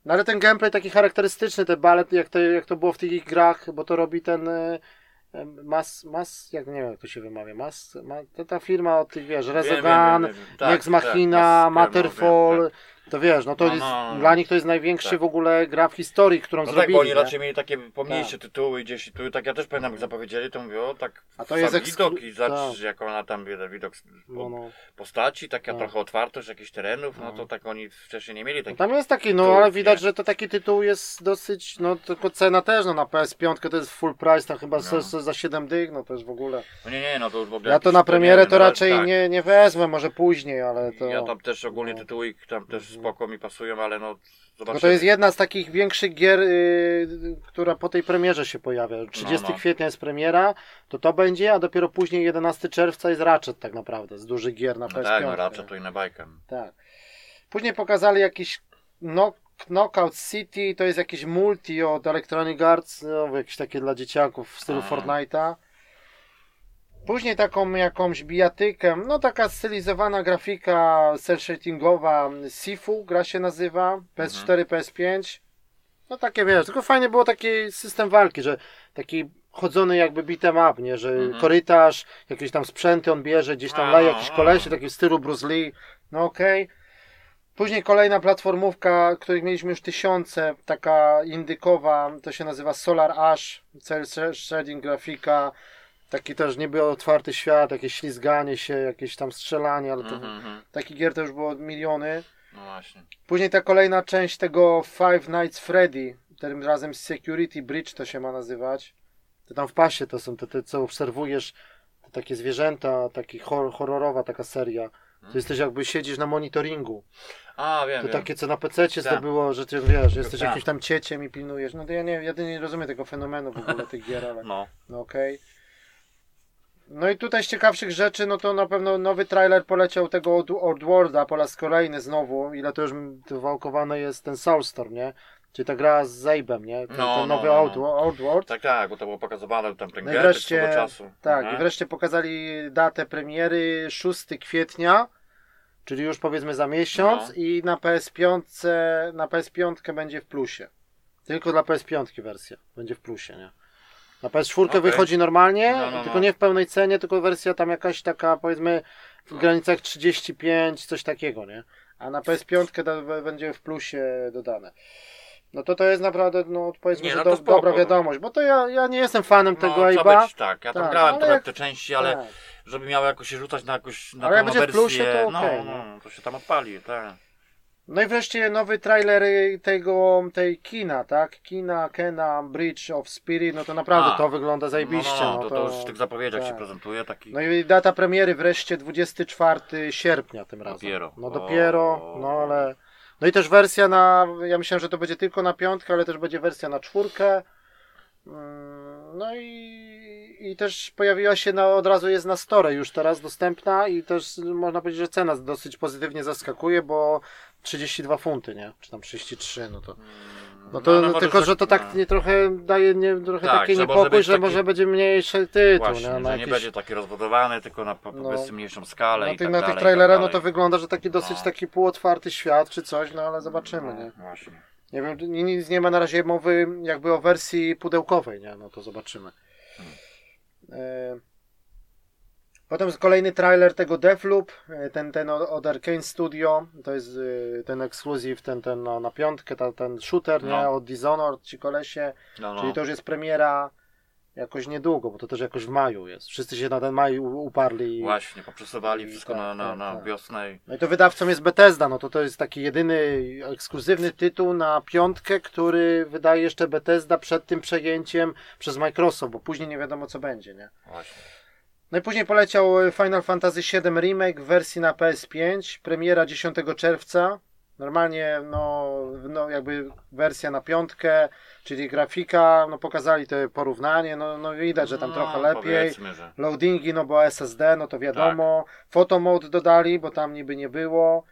No ale ten gameplay taki charakterystyczny, te balet, jak to, jak to było w tych grach, bo to robi ten e, Mas, Mas, jak nie wiem jak to się wymawia, Mas, ma, ta firma od tych, wiesz, Resogun. Tak, Nex Machina, tak, tak, Matterfall, tak. To wiesz, no to No, jest, no, no. dla nich to jest największy Tak. w ogóle gra w historii, którą No tak, zrobili. bo oni nie? raczej mieli takie pomniejsze tytuły gdzieś i tu, tak ja też pamiętam jak zapowiedzieli, to mówię, o tak, A to jest widok i zacz, tak. jak ona tam widok z- no, no. postaci, taka Tak. trochę otwartość jakichś terenów, no No. to tak oni wcześniej nie mieli No takich. tam jest taki, no ale widać, nie? że to taki tytuł jest dosyć, no tylko cena też, no na PS5 to jest full price, tam chyba No. se za 7 dych, no to jest w ogóle. No nie, nie, no to już w ogóle Ja to na premierę to no, raczej tak. nie, nie wezmę, może później, ale to... Ja tam też ogólnie no. tytuły tam też. Spoko mi pasują, ale no zobaczymy. No to jest jedna z takich większych gier, yy, która po tej premierze się pojawia. 30 No, no. kwietnia jest premiera, to to będzie, a dopiero później 11 czerwca jest Ratchet tak naprawdę, z dużych gier na No PS5. tak, no raczej to inna bajka. Tak. Później pokazali jakiś knock, Knockout City, to jest jakiś multi od Electronic Arts, no, jakieś takie dla dzieciaków w stylu. Fortnite'a. Później taką jakąś bijatykę, no taka stylizowana grafika cel shadingowa, Sifu gra się nazywa, PS4, PS5. No takie wiesz, tylko fajnie było taki system walki, że taki chodzony jakby beat'em up, nie? Że Mhm. korytarz, jakieś tam sprzęty on bierze, gdzieś tam leje jakiś a. kolesie, taki w stylu Bruce Lee, no okej. Później kolejna platformówka, których mieliśmy już tysiące, taka indykowa, to się nazywa Solar Ash, cel shading grafika, taki też niby otwarty świat, jakieś ślizganie się, jakieś tam strzelanie, ale to Mhm, mhm. takich gier to już było miliony. No właśnie. Później ta kolejna część tego Five Nights Freddy, tym razem Security Bridge to się ma nazywać. To tam w pasie to są te, te co obserwujesz, te takie zwierzęta, taki hor horrorowa taka seria. To jesteś jakby siedzisz na monitoringu. A, wiem, To wiem. takie co na PC Tak. zdobyło, że ty wiesz, jesteś Tak. jakimś tam cieciem i pilnujesz. No to ja nie, ja nie rozumiem tego fenomenu w ogóle tych gier, ale No. no okej. No i tutaj z ciekawszych rzeczy, no to na pewno nowy trailer poleciał tego od Oddworlda po raz kolejny znowu. Ile to już wałkowane jest ten Soulstorm, nie? Czyli ta gra z Zabem, nie? Ten, No, ten no, nowy no, no. Outworld. Tak, tak, bo to było pokazywane tam No premiery wreszcie, tego czasu. tak, Mhm. i wreszcie pokazali datę premiery 6 kwietnia, czyli już powiedzmy za miesiąc No. i na PS5, na PS5 będzie w plusie. Tylko dla PS5 wersja będzie w plusie, nie? Na PS4 Okej. wychodzi normalnie, No, no, tylko no. nie w pełnej cenie, tylko wersja tam jakaś taka powiedzmy w granicach 35, coś takiego, nie? A na PS5 da, będzie w plusie dodane. No to to jest naprawdę, no powiedzmy, Nie, że no do, spoko, dobra no. wiadomość, bo to ja, ja nie jestem fanem No, tego trzeba Abe'a. być, tak, ja tam Tak, grałem ale trochę jak- te części, ale Tak. żeby miało jakoś się rzucać na jakąś na Ale jak będzie w plusie, wersję, to no, no. no, to się tam odpali, tak. No i wreszcie nowy trailer tego, tej kina, tak? Kina, Kena, Bridge of Spirit, no to naprawdę A. to wygląda zajebiście. No, No, no, to, to już w tych zapowiedziach się tak. prezentuje taki. No i data premiery wreszcie 24 sierpnia tym razem. Dopiero. No O. dopiero, no ale... No i też wersja na, ja myślałem, że to będzie tylko na piątkę, ale też będzie wersja na czwórkę. Mm, No i, i też pojawiła się na, od razu jest na store już teraz dostępna i też można powiedzieć, że cena dosyć pozytywnie zaskakuje, bo 32 funty, nie? Czy tam 33, no to... No to ale no, może tylko, że to tak no. nie trochę daje nie, trochę Tak, taki że niepokój, że taki- może będzie mniejszy tytuł, Właśnie, nie? że Na nie będzie taki rozbudowany, tylko na po, No. mniejszą skalę na i tych, tak na dalej, tych trailerach tak no to wygląda, że taki dosyć No. taki półotwarty świat czy coś, no ale zobaczymy, nie? No, właśnie. Nie wiem, ni- nic nie ma na razie mowy jakby o wersji pudełkowej, nie? No to zobaczymy. Hmm. E... Potem jest kolejny trailer tego Deathloop, e, ten, ten od Arkane Studio, to jest e, ten ekskluzyw, ten, ten no, na piątkę, ta, ten shooter, nie? No. Od Dishonored, ci kolesie, No, no. czyli to już jest premiera jakoś niedługo, bo to też jakoś w maju jest. Wszyscy się na ten maj uparli. i- Właśnie, poprzesuwali wszystko tak, na, na, tak, na tak. wiosnę i No i to wydawcą jest Bethesda, no to to jest taki jedyny ekskluzywny tytuł na piątkę, który wydaje jeszcze Bethesda przed tym przejęciem przez Microsoft, bo później nie wiadomo co będzie, nie? właśnie. No i później poleciał Final Fantasy VII Remake w wersji na PS5, premiera 10 czerwca. Normalnie, no, no jakby wersja na piątkę, czyli grafika, no pokazali to porównanie, no, no widać, że tam No, trochę lepiej. Że Loadingi, no bo SSD, no to wiadomo. Photomode dodali, bo tam niby nie było.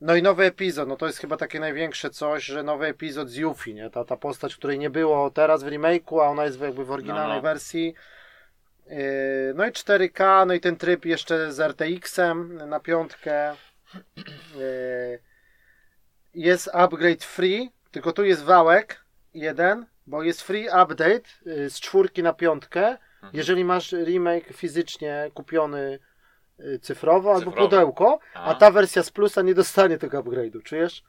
No i nowy epizod, no to jest chyba takie największe coś, że nowy epizod z Yuffie, nie? Ta, ta postać, której nie było teraz w remake'u, a ona jest jakby w oryginalnej No, no. wersji. Yy, No i 4K, no i ten tryb jeszcze z RTX-em na piątkę. Yy, Jest upgrade free, tylko tu jest wałek jeden, bo jest free update yy, z czwórki na piątkę, Mhm. jeżeli masz remake fizycznie kupiony yy, cyfrowo albo Cyfrowo. pudełko, a A. ta wersja z plusa nie dostanie tego upgrade'u, czujesz?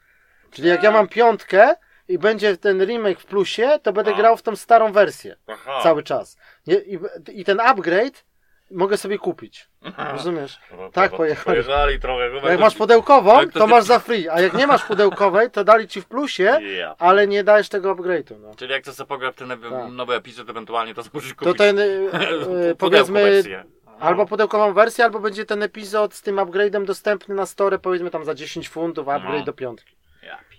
Czyli jak ja mam piątkę i będzie ten remake w plusie, to będę A. grał w tą starą wersję Aha. cały czas. Nie, i, I ten upgrade mogę sobie kupić. Aha. Rozumiesz? No, Tak, po- pojechali. Pojechali trochę. chyba Jak to- masz pudełkową, to to masz za free, a jak nie masz pudełkowej, to dali ci w plusie, Ja. ale nie dajesz tego upgrade'u. No. Czyli jak chcesz sobie pograć ten nowy- Tak. nowy epizod, ewentualnie to musisz To kupić ten, y, y, pudełko powiedzmy, wersję. No. albo pudełkową wersję, albo będzie ten epizod z tym upgrade'em dostępny na store, powiedzmy tam za 10 funtów, upgrade No. do piątki.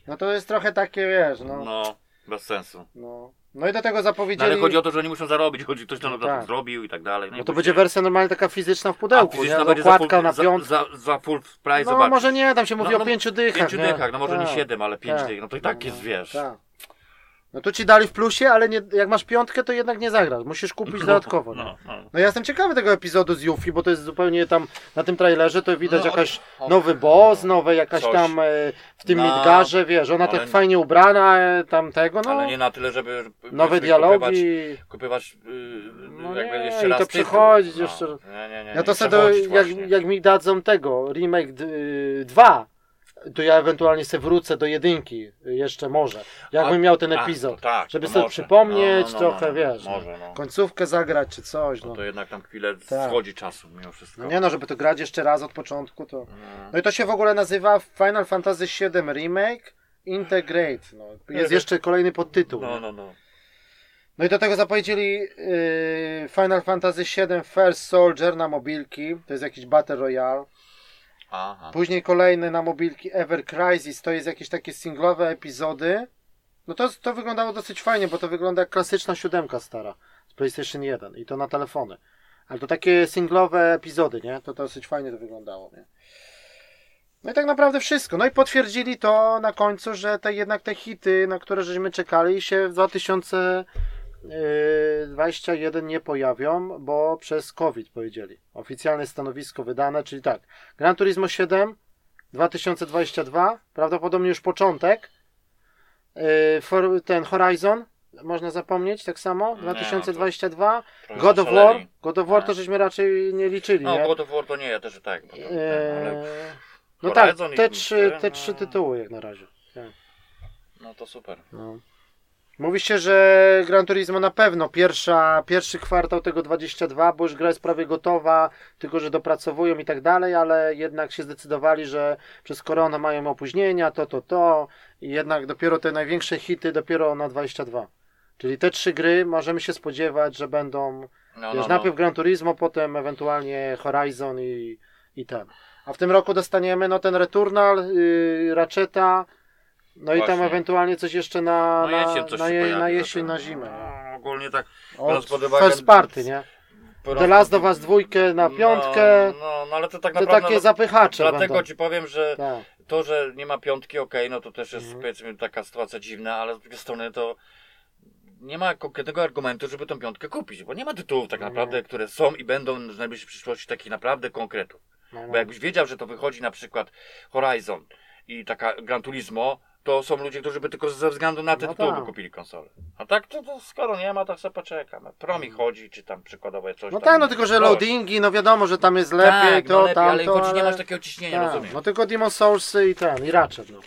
No to jest trochę takie, wiesz, no. No, No, bez sensu. no. i do tego No, zapowiedzieli... ale chodzi o to, że nie muszą zarobić, chodzi ktoś to No no, tak. zrobił i tak dalej. No i to będzie wersja normalnie taka fizyczna w pudełku, fizyczna nie? będzie za Okładka full, na piątkę. za, za full price, No zobacz. może nie, tam się mówi No, o no, pięciu dychach, Pięciu nie? dychach, no może nie Tak, siedem, ale pięć tak. dych, no to i tak jest, wiesz. Tak. No tu ci dali w plusie, ale nie, jak masz piątkę, to jednak nie zagrasz. Musisz kupić dodatkowo. No, No, no. no ja jestem ciekawy tego epizodu z Yuffie, bo to jest zupełnie tam na tym trailerze to widać No, jakaś o- nowy boss, nowe jakaś Coś. tam e, w tym No, Midgarze, wiesz, ona tak fajnie ubrana, e, tam tego, no. Ale nie na tyle, żeby Nowe dialogi. Kupywać, kupywać yy, No jakby nie, jeszcze i raz to tytuł. przechodzić no. jeszcze. Nie, nie, nie, Ja to sobie, jak, właśnie. jak mi dadzą tego, remake 2, to ja ewentualnie sobie wrócę do jedynki, jeszcze może. Jakbym A- miał ten epizod. tak, żeby sobie może. przypomnieć No, no, no, trochę, no, wiesz. no. Może, no. Końcówkę zagrać czy coś, no. No to jednak tam chwilę Tak. schodzi czasu mimo wszystko. No nie no, żeby to grać jeszcze raz od początku, to... No i to się w ogóle nazywa Final Fantasy VII Remake Integrate. No. Jest jeszcze kolejny podtytuł. No, no, no. No i do tego zapowiedzieli yy, Final Fantasy VII First Soldier na mobilki. To jest jakiś Battle Royale. Aha. Później kolejny na mobilki Ever Crisis. To jest jakieś takie singlowe epizody. No to, to wyglądało dosyć fajnie, bo to wygląda jak klasyczna siódemka stara z PlayStation 1 i to na telefony. Ale to takie singlowe epizody, nie? To dosyć fajnie to wyglądało, nie? No i tak naprawdę wszystko. No i potwierdzili to na końcu, że te jednak te hity, na które żeśmy czekali, się w 2021 nie pojawią, bo przez COVID powiedzieli. Oficjalne stanowisko wydane, czyli tak. Gran Turismo 7 2022, prawdopodobnie już początek. Yy, ten Horizon, można zapomnieć tak samo, Nie, 2022. Trochę God of War. God of War Tak. to żeśmy raczej nie liczyli, No, nie? God of War to nie, ja też tak. bo Eee, Ale, no tak, te trzy, te no. trzy tytuły jak na razie. Tak, no to super. no. Mówi się, że Gran Turismo na pewno pierwsza, pierwszy kwartał tego 22, bo już gra jest prawie gotowa, tylko że dopracowują i tak dalej, ale jednak się zdecydowali, że przez koronę mają opóźnienia, to, to, to i jednak dopiero te największe hity dopiero na 22. Czyli te trzy gry możemy się spodziewać, że będą No, Wiesz, no, najpierw no. Gran Turismo, potem ewentualnie Horizon i, i ten. A w tym roku dostaniemy no ten Returnal, yy, Ratcheta, no i tam Właśnie. ewentualnie coś jeszcze na, No na, jesień coś na, się je, pojawi na jesień, dopiero. na zimę. No, ogólnie tak. Od pod uwagę- first party, nie? biorąc The Last pod- of Us dwójkę na piątkę, No, no, no ale to tak to naprawdę. takie no, zapychacze Dlatego będą. ci powiem, że Tak. to, że nie ma piątki, okej, no to też jest Mhm. powiedzmy taka sytuacja dziwna, ale z drugiej strony to nie ma konkretnego argumentu, żeby tą piątkę kupić, bo nie ma tytułów tak Nie. naprawdę, które są i będą w najbliższej przyszłości takich naprawdę konkretów. No, no. Bo jakbyś wiedział, że to wychodzi na przykład Horizon i taka Gran Turismo, to są ludzie, którzy by tylko ze względu na te No tytuły tak. kupili konsolę. A tak to, to skoro nie ma, to sobie poczekam. Pro mi chodzi, czy tam przykładowo coś No tam. tak, no tylko, że loadingi, no wiadomo, że tam jest lepiej, tak, to, no lepiej, tamto, ale choć nie ale- masz takiego ciśnienia, tak, rozumiem. No tylko Demon Soulsy i ten, i Ratchet, no.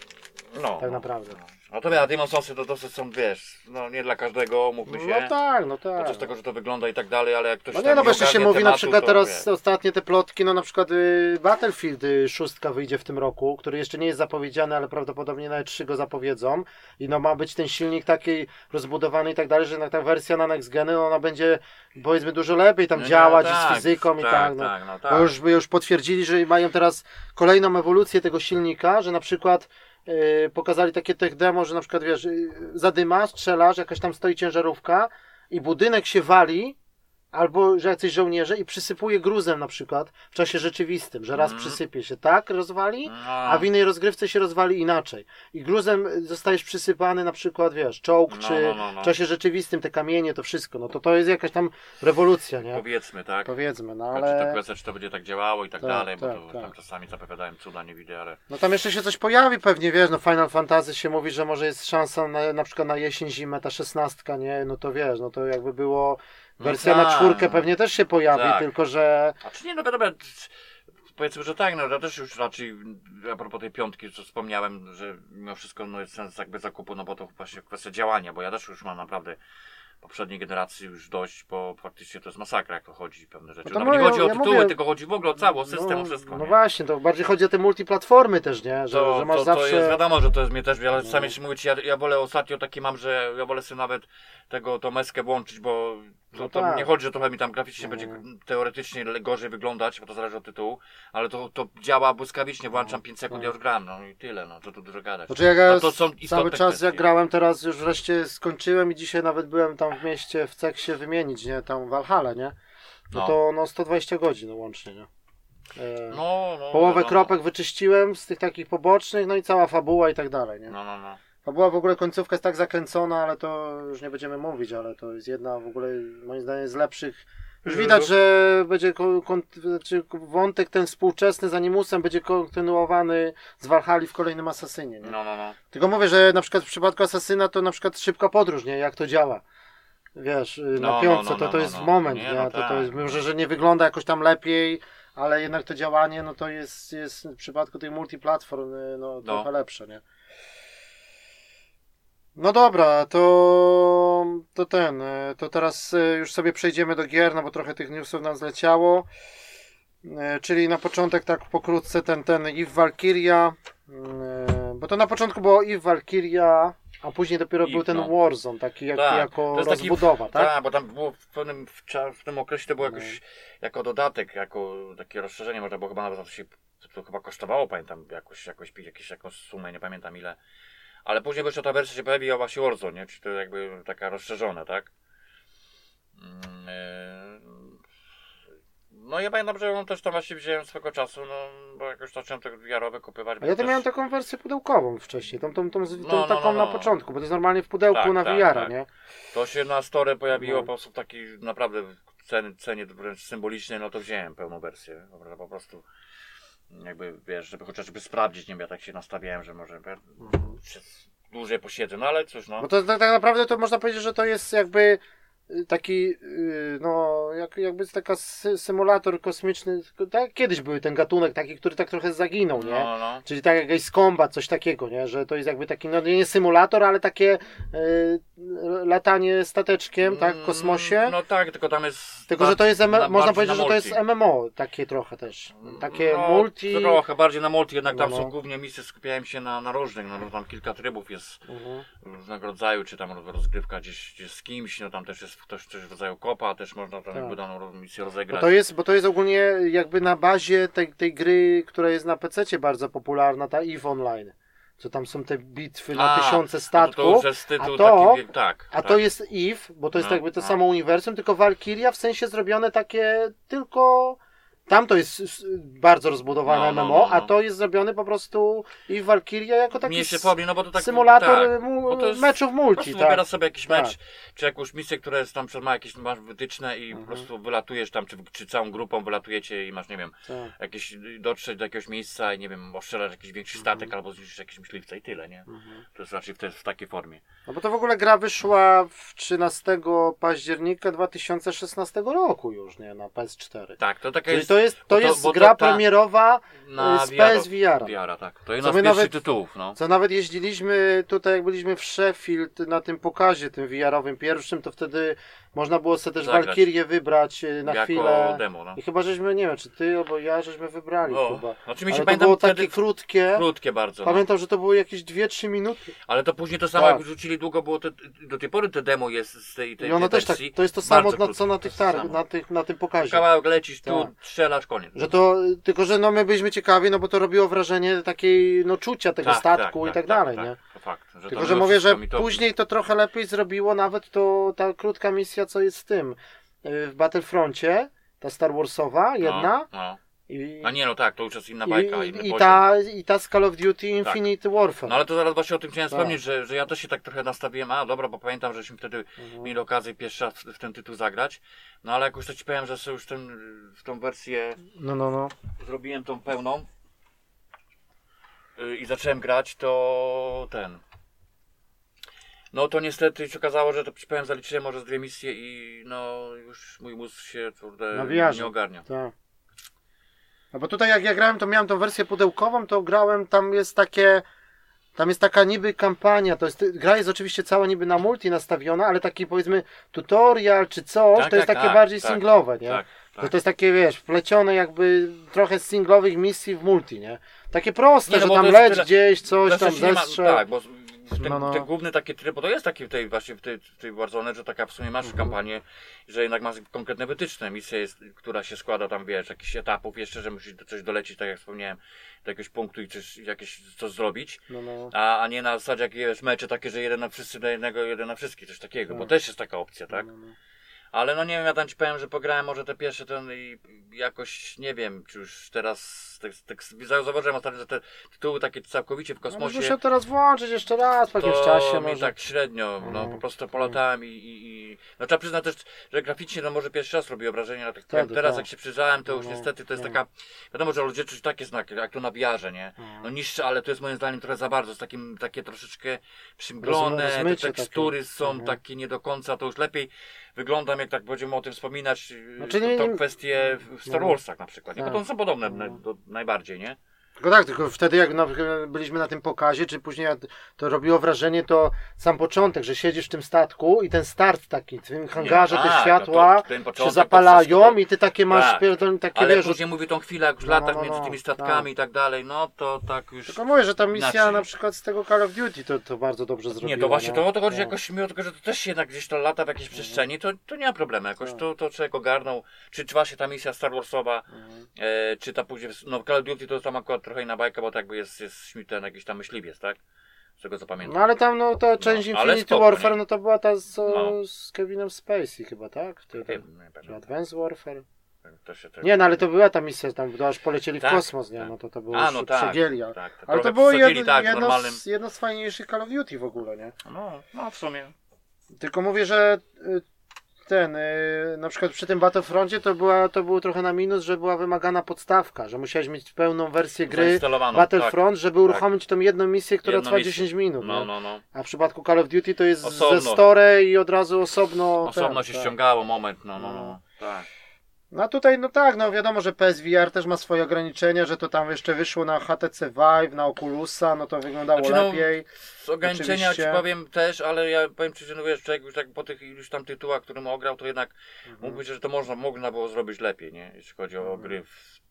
No, tak no. naprawdę. No to ja, Demon Soulsy to dosyć są, wiesz, no nie dla każdego, mówmy się. No tak, no tak. Podczas tego, że to wygląda i tak dalej, ale jak ktoś No nie, no jeszcze się mówi na przykład teraz wie. ostatnie te plotki, no na przykład y, Battlefield y, 6 wyjdzie w tym roku, który jeszcze nie jest zapowiedziany, ale prawdopodobnie nawet 3 go zapowiedzą i no ma być ten silnik taki rozbudowany i tak dalej, że ta wersja na next geny, no ona będzie powiedzmy dużo lepiej tam No, no, działać i tak, z fizyką i tak, no. tak, no, tak. Bo już, już potwierdzili, że mają teraz kolejną ewolucję tego silnika, że na przykład pokazali takie tech demo, że na przykład wiesz, zadyma, strzelasz, jakaś tam stoi ciężarówka i budynek się wali, albo że jacyś żołnierze i przysypuje gruzem na przykład w czasie rzeczywistym, że raz Mhm. przysypie się tak, rozwali, No. a w innej rozgrywce się rozwali inaczej. I gruzem zostajesz przysypany na przykład, wiesz, czołg, No, czy no, no, no. w czasie rzeczywistym te kamienie, to wszystko, no to to jest jakaś tam rewolucja, nie? Powiedzmy, tak. Powiedzmy, no Ale... Czy to kwestia, czy to będzie tak działało i tak, Tak, dalej, bo tak, to tak. tam czasami zapowiadają cuda, nie widzę, ale... No tam jeszcze się coś pojawi pewnie, wiesz, no Final Fantasy się mówi, że może jest szansa na, na przykład na jesień, zimę, ta szesnastka, nie? No to wiesz, no to jakby było No wersja na tak, czwórkę no. pewnie też się pojawi, Tak. tylko że A czy nie, no dobra, powiedzmy, że tak, no ja też już raczej, a propos tej piątki, co wspomniałem, że mimo wszystko no, jest sens jakby zakupu, no bo to właśnie kwestia działania, bo ja też już mam naprawdę poprzedniej generacji już dość, bo faktycznie to jest masakra, jak to chodzi pewne rzeczy. No to Nawet nie chodzi o ja tytuły, mówię- tylko chodzi w ogóle o cały system, no, o wszystko. no nie? właśnie, to bardziej chodzi o te multiplatformy też, nie? Że, to, że masz to, zawsze... to jest wiadomo, że to jest mnie też, ale No. sam jeszcze mówię ci, ja, ja wolę ostatnio takie mam, że ja wolę sobie nawet tego, tą meskę włączyć, bo No to tak. nie chodzi, że trochę mi tam graficznie No. będzie teoretycznie le- gorzej wyglądać, bo to zależy od tytułu, ale to, to działa błyskawicznie, włączam 5 sekund, No. ja już gram, no i tyle, no to tu dużo gadać. Znaczy jak A ja to są cały czas kwestie. jak grałem teraz już wreszcie skończyłem i dzisiaj nawet byłem tam w mieście w Ceksie wymienić, nie? Tam w Valhalla, nie? No, No. to no 120 godzin no, łącznie, nie? E, No, no, Połowę wiadomo. kropek wyczyściłem z tych takich pobocznych, no i cała fabuła i tak dalej, nie? No, no, no. Fabuła w ogóle końcówka jest tak zakręcona, ale to już nie będziemy mówić, ale to jest jedna w ogóle moim zdaniem z lepszych. Już widać, że będzie kon, kon, znaczy wątek ten współczesny z Animusem będzie kontynuowany z Valhalla w kolejnym Asasynie. Nie? No, no, no. Tylko mówię, że na przykład w przypadku Asasyna to na przykład szybka podróż, nie? Jak to działa. Wiesz, y, na No, piątce no, no, to, to no, jest no. moment, Nie, nie? no to, to tak, jest, no. może, że nie wygląda jakoś tam lepiej, ale jednak to działanie, no to jest, jest w przypadku tych multiplatform, no trochę lepsze, nie? No dobra, to, to ten, y, to teraz y, już sobie przejdziemy do gier, no bo trochę tych newsów nam zleciało. Y, Czyli na początek tak pokrótce ten, ten Eve Valkyria, y, bo to na początku było Eve Valkyria, a później dopiero był ten no. Warzone, taki jak, Tak, jako jest taki- rozbudowa, tak? Tak, bo tam było w pewnym w, w tym okresie to było No. jakoś jako dodatek, jako takie rozszerzenie, można było chyba nawet to się to chyba kosztowało, pamiętam, jakoś, jakoś jakieś, jakąś sumę, nie pamiętam ile. Ale później jeszcze ta wersja się pojawiła właśnie Warzone, nie? Czyli to jakby taka rozszerzona, tak? Mm, e, No ja pamiętam, że ją też tam właśnie wziąłem swego czasu, no bo jakoś zacząłem te wiarowe kupywać. A ja to też- miałem taką wersję pudełkową wcześniej, tą, tą, tą, tą, No, no, taką no, na no. początku, bo to jest normalnie w pudełku Tak, na tak, VR, tak. nie? To się na store pojawiło No. po prostu taki naprawdę w ceny, cenie wręcz symbolicznej, no to wziąłem pełną wersję. Po prostu jakby wiesz, żeby chociażby sprawdzić, nie wiem, ja tak się nastawiałem, że może Mhm. dłużej posiedzę, no ale cóż, no. Bo to tak, tak naprawdę to można powiedzieć, że to jest jakby taki, y, no, jak, jakby taka sy, symulator kosmiczny. Tak, kiedyś był ten gatunek taki, który tak trochę zaginął, nie? No, no. Czyli tak jak Ace Combat, coś takiego, nie? Że to jest jakby taki, no nie symulator, ale takie y, latanie stateczkiem, tak, w kosmosie. No tak, tylko tam jest... Tylko, że to jest, na- można powiedzieć, że to jest. MMO, takie trochę też. Takie no, multi. Trochę bardziej na multi, jednak tam No, są no. głównie misje, skupiałem się na, na różnych, no tam kilka trybów jest Mhm. różnego rodzaju, czy tam rozgrywka gdzieś, gdzieś z kimś, no tam też jest też coś w rodzaju kopa, też można tam Tak. jakby daną misję Bo rozegrać. to, jest, bo to jest ogólnie jakby na bazie tej, tej gry, która jest na PC bardzo popularna, ta EVE Online. Co tam są te bitwy na A, tysiące No to, statków. to jest tytuł a to- taki, tak. A tak. to jest EVE, bo to jest No, jakby to no. samo uniwersum, tylko Valkyria w sensie zrobione takie tylko. Tam to jest bardzo rozbudowane No, no, MMO, no, no. a to jest zrobione po prostu i Valkyria jako taki no bo to tak symulator tak, mu, to jest- meczów Po multi. prostu Tak. wybierasz sobie jakiś Tak. mecz, czy jakąś misję, która jest tam, ma jakieś masz wytyczne i Mhm. po prostu wylatujesz tam, czy, czy całą grupą wylatujecie i masz, nie wiem, Tak. jakieś, dotrzeć do jakiegoś miejsca i nie wiem, oszczelasz jakiś większy Mhm. statek albo zniszczysz jakiś myśliwca i tyle, nie? Mhm. To jest raczej w, te, w takiej formie. No bo to w ogóle gra wyszła w 13 października 2016 roku już, nie? Na PS4. Tak, to taka Czyli jest to jest, to to- jest to gra ta- premierowa, na z PSVR. VR, tak. To jedna z pierwszych nawet- tytułów, no. co nawet jeździliśmy tutaj, jak byliśmy w Sheffield na tym pokazie, tym VR-owym pierwszym, to wtedy można było sobie też Zagrać. Valkyrię wybrać e, na jako chwilę. demo, no. I chyba żeśmy, nie wiem, czy ty albo ja, żeśmy wybrali O, chyba. znaczy mi Ale się to pamiętam było wtedy takie krótkie. krótkie bardzo. No. Pamiętam, że to były jakieś 2-3 minuty. Ale to później to samo Tak. jak rzucili długo było, to, do tej pory to demo jest z tej, tej, I ono tej też tak, to jest to samo, na, co na to tych to targ, na, tych, na tym pokazie. Kawałek lecisz tu, Tak. strzelasz, koniec. Że to, tylko że no my byliśmy ciekawi, no bo to robiło wrażenie takiej, no czucia tego statku i tak, dalej, nie? To fakt. Że Tylko, że mówię, że to- później to trochę lepiej zrobiło nawet to, ta krótka misja, co jest z tym, y, w Battlefroncie, ta Star Warsowa, jedna, No, no. i, A nie, no tak, to już jest inna bajka, i, inny i, ta, i ta z Call of Duty Infinite Warfare. No ale to zaraz właśnie o tym chciałem Tak. wspomnieć, że, że ja też się tak trochę nastawiłem, a dobra, bo pamiętam, żeśmy wtedy Mhm. mieli okazję pierwszy raz w, w ten tytuł zagrać, no ale jakoś to ci powiem, że sobie już ten, w tą wersję No, no, no. zrobiłem tą pełną i zacząłem grać, to ten. No to niestety się okazało, że to powiem, zaliczyłem może z dwie misje i no już mój mózg się kurde, nie ogarnia. Tak. No bo tutaj jak ja grałem, to miałem tą wersję pudełkową, to grałem, tam jest takie, tam jest taka niby kampania, to jest, gra jest oczywiście cała niby na multi nastawiona, ale taki powiedzmy tutorial czy coś, Tak, to jest tak, takie tak, bardziej tak, singlowe, nie? Tak, To, jest takie, wiesz, wplecione jakby trochę z singlowych misji w multi, nie? Takie proste, Nie, no że tam leć tyle- gdzieś, coś Znaczy tam zestrzel. Tak, bo ten, No, no. ten główny taki tryb, bo to jest taki w tej właśnie w tej, w tej Warzone, że taka w sumie masz Mhm. kampanię, że jednak masz konkretne wytyczne. Misja jest, która się składa tam, wiesz, jakichś etapów jeszcze, że musisz coś dolecieć, tak jak wspomniałem, do jakiegoś punktu i coś, jakieś coś zrobić. No, no. A, a nie na zasadzie jak wiesz, mecze takie, że jeden na wszyscy do jednego, jeden na wszystkich, coś takiego, bo Tak. też jest taka opcja, tak? No, no. Ale no nie wiem, ja tam ci powiem, że pograłem może te pierwsze ten i jakoś nie wiem, czy już teraz tak, tak zauważyłem ostatnio, że te tytuły takie całkowicie w No, kosmosie. muszę teraz włączyć jeszcze raz po jakimś czasie mi może. tak średnio, no Mhm. po prostu polatałem i, i, i... No trzeba przyznać też, że graficznie no może pierwszy raz robiło wrażenie, ale tak powiem, Wtedy, teraz tak. jak się przyjrzałem, to już No, niestety to jest no. taka, wiadomo, że ludzie czuć takie znaki, jak to na wiarze, nie? No. No niższe, ale to jest moim zdaniem trochę za bardzo, jest takim, takie troszeczkę przymglone, Rozmy- te tekstury takie. są Mhm. takie nie do końca, to już lepiej wyglądam, jak tak będziemy o tym wspominać, Znaczy to, nie- to kwestie w Star. Warsach na przykład, nie? bo Tak. to są podobne No. do, najbardziej, nie? Tylko tak, tylko wtedy jak na, byliśmy na tym pokazie, czy później to robiło wrażenie, to sam początek, że siedzisz w tym statku i ten start taki, w tym hangarze Nie, te tak, światła no to się to zapalają wszystko- i ty takie masz Tak. takie Ale wiesz, później mówi tą chwilę, jak już No, latach no, między no, tymi statkami i tak dalej, no to tak już... Tylko mówię, że ta misja Inaczej. na przykład z tego Call of Duty to, to bardzo dobrze zrobiła. Nie, to właśnie to o to chodzi No. jakoś, mimo tego, że to też jednak gdzieś to lata w jakiejś przestrzeni, to, to nie ma problemu, jakoś Tak. to, to człowiek ogarnął, czy, czy właśnie ta misja Star Warsowa, Mhm. e, czy ta później, no Call of Duty to tam akurat trochę inna bajka, bo tak jakby jest, jest ten jakiś tam myśliwiec, tak? Z tego co pamiętam. No ale tam no ta część No, Infinity spoko, Warfare, nie? no to była ta z, No. z Kevinem Spacey chyba, tak? Ty, tam, nie pamiętam. Advanced Warfare? To się, to... Nie, no ale to była ta misja, tam to aż polecieli Tak, w kosmos, nie? tak. No to to było A, no tak, tak, Ale to było jedno, tak, jedno, normalnym... z, jedno z fajniejszych Call of Duty w ogóle, nie? No, no w sumie. Tylko mówię, że y, ten, y, na przykład przy tym Battlefroncie to, była, to było trochę na minus, że była wymagana podstawka, że musiałeś mieć pełną wersję gry Zainstalowaną, Battlefront, żeby uruchomić tą jedną misję, która Jedną trwa misję. 10 minut. No, no, no. A w przypadku Call of Duty to jest Osobno. ze story i od razu osobno. Osobno ten, się tak. ściągało moment, no, no, No. no. Tak. No tutaj, no tak, no wiadomo, że PSVR też ma swoje ograniczenia, że to tam jeszcze wyszło na HTC Vive, na Oculusa, no to wyglądało Znaczy, no, lepiej. Z ograniczenia Oczywiście. ci powiem też, ale ja powiem ci, że no wiesz, człowiek już tak po tych iluś tam tytułach, którym ograł, to jednak Mhm. mógłby, że to można, można było zrobić lepiej, nie? Jeśli chodzi o Mhm. gry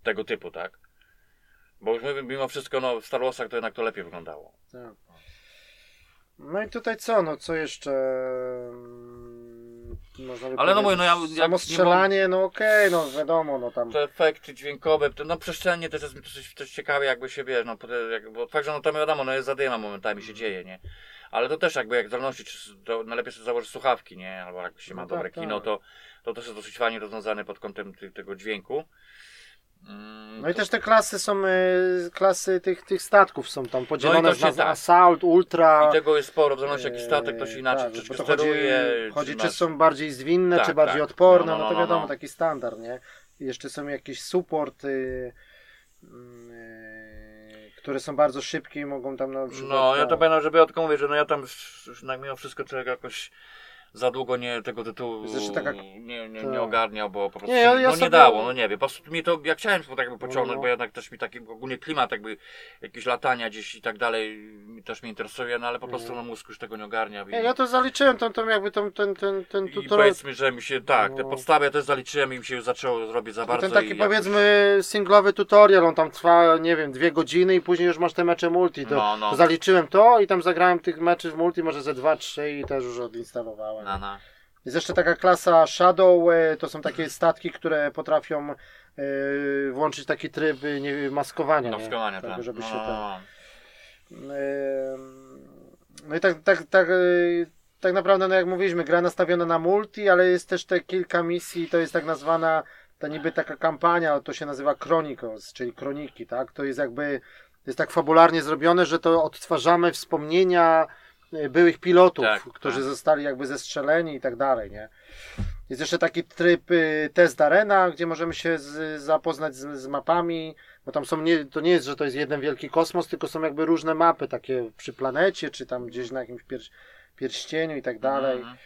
tego typu, tak? Bo już mówię, mimo wszystko, no w Star Warsach to jednak to lepiej wyglądało. Tak. No i tutaj co, no co jeszcze? Mm, Można Ale no mówię, no ja- Samo nie strzelanie, no okej, no wiadomo, no tam. Te efekty dźwiękowe, to, no przestrzennie też jest mi to coś, coś ciekawe, jakby się wiesz, no jak, bo fakt, że no to wiadomo, no jest zadyma momentami się dzieje, nie? Ale to też jakby jak w zależności, czy to najlepiej sobie założyć słuchawki, nie? Albo jak się ma No dobre tak, kino, tak. to, to też jest dosyć fajnie rozwiązane pod kątem ty, tego dźwięku. Mm, No i to- też te klasy są, y, klasy tych, tych statków są tam podzielone No na tak. Assault, Ultra. I tego jest sporo, w zależności jaki statek, to się inaczej tak, to chodzi, steruje. chodzi czy masz- są bardziej zwinne, Tak, czy bardziej tak. odporne, No, no, no, to no, wiadomo, no. taki standard, nie? I jeszcze są jakieś support, y, mm, y, które są bardzo szybkie i mogą tam na przykład... No, ja to będę, żeby ja tylko mówię, że no ja tam już już na- mimo wszystko człowiek jakoś za długo nie tego tytułu Zresztą taka- nie, nie, tak. nie ogarniał, bo po prostu Nie, ja- ja no, nie dało, no nie wiem, po prostu mi to, ja chciałem to tak jakby pociągnąć, No. bo jednak też mi taki ogólnie klimat jakby jakieś latania gdzieś i tak dalej mi też mnie interesuje, no ale po prostu no mózg już tego nie ogarnia. I, Nie, ja to zaliczyłem, tą, tą jakby tą, ten, ten, ten i tutorial, powiedzmy, że mi się, tak, te No. podstawy ja też zaliczyłem i mi się już zaczęło robić za bardzo. ten taki i jakoś- powiedzmy singlowy tutorial, on tam trwa, nie wiem, dwie godziny i później już masz te mecze multi, to, No, no. to zaliczyłem to i tam zagrałem tych meczy w multi może ze dwa, trzy i też już odinstalowałem. Na, na. Jest jeszcze taka klasa Shadow, e, to są takie statki, które potrafią e, włączyć taki tryb e, nie, maskowania. Nie? wskazania, tak, tak. żeby no, się no, ten, no. no i tak, tak, tak, e, tak naprawdę, no jak mówiliśmy, gra nastawiona na multi, ale jest też te kilka misji, to jest tak nazwana, ta niby taka kampania, to się nazywa Chronicles, czyli kroniki, tak? To jest jakby, jest tak fabularnie zrobione, że to odtwarzamy wspomnienia byłych pilotów, Tak, którzy tak. zostali jakby zestrzeleni i tak dalej, nie? Jest jeszcze taki tryb y, test arena, gdzie możemy się z, zapoznać z, z mapami, bo tam są nie, to nie jest, że to jest jeden wielki kosmos, tylko są jakby różne mapy takie przy planecie, czy tam gdzieś na jakimś pier, pierścieniu i tak dalej. Mhm.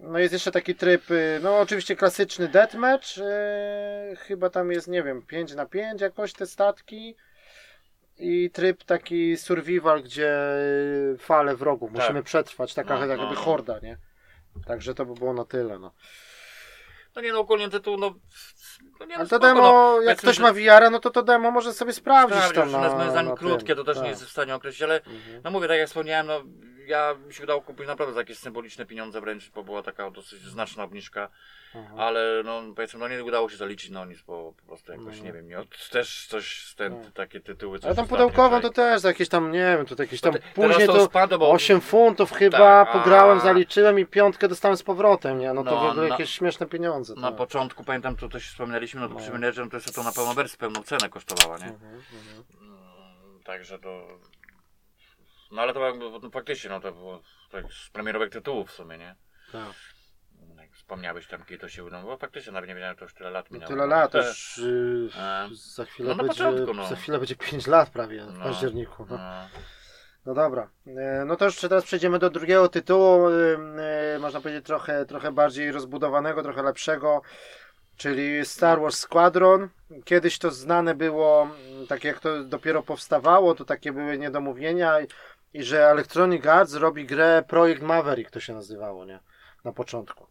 No jest jeszcze taki tryb, y, no oczywiście klasyczny deathmatch, y, chyba tam jest, nie wiem, 5 na 5 jakoś te statki. I tryb taki survival, gdzie y, fale wrogów, Tak. musimy przetrwać, taka No, jakby no, no. horda, nie? Także to by było na tyle, no. No nie no, ogólnie tytuł, no... no nie, no Ale to spoko, demo, no, jak ktoś że- ma VR, no to to demo może sobie sprawdzić Sprawdzić, tam na, zdaniem na krótkie, to też Tak. nie jest w stanie określić, ale Mhm. no mówię, tak jak wspomniałem, no ja mi się udało kupić naprawdę za jakieś symboliczne pieniądze wręcz, bo była taka dosyć znaczna obniżka, ale no powiedzmy, no nie udało się zaliczyć no nic, bo po prostu jakoś, No. nie wiem, nie, od- też coś, ten, No. takie tytuły. coś Ale tam pudełkową to też za jakieś tam, nie wiem, to jakieś tam te- później to to spadło, bo- 8 funtów chyba, Tak, a- pograłem, zaliczyłem i piątkę dostałem z powrotem, nie? No to No, w ogóle na- jakieś śmieszne pieniądze. Na tak. początku, pamiętam, to też wspominaliśmy, no to No. przy menedżerze to jeszcze to na pełną wersję, pełną cenę kosztowała, nie? Mhm, mhm. Mm, Także to... No ale to no, faktycznie, no to było tak z premierowych tytułów w sumie, nie? Tak. Jak wspomniałeś tam, kiedy to się udało, bo faktycznie nawet nie wiedziałem, to już tyle lat No minęło. tyle lat, Te- już y, E, za chwilę no będzie, początku, no. za chwilę będzie 5 lat prawie w No, październiku. No. no. No dobra, E, no to już teraz przejdziemy do drugiego tytułu, y, można powiedzieć trochę, trochę bardziej rozbudowanego, trochę lepszego, czyli Star Wars Squadron. Kiedyś to znane było, tak jak to dopiero powstawało, to takie były niedomówienia i że Electronic Arts robi grę Projekt Maverick, to się nazywało, nie? Na początku.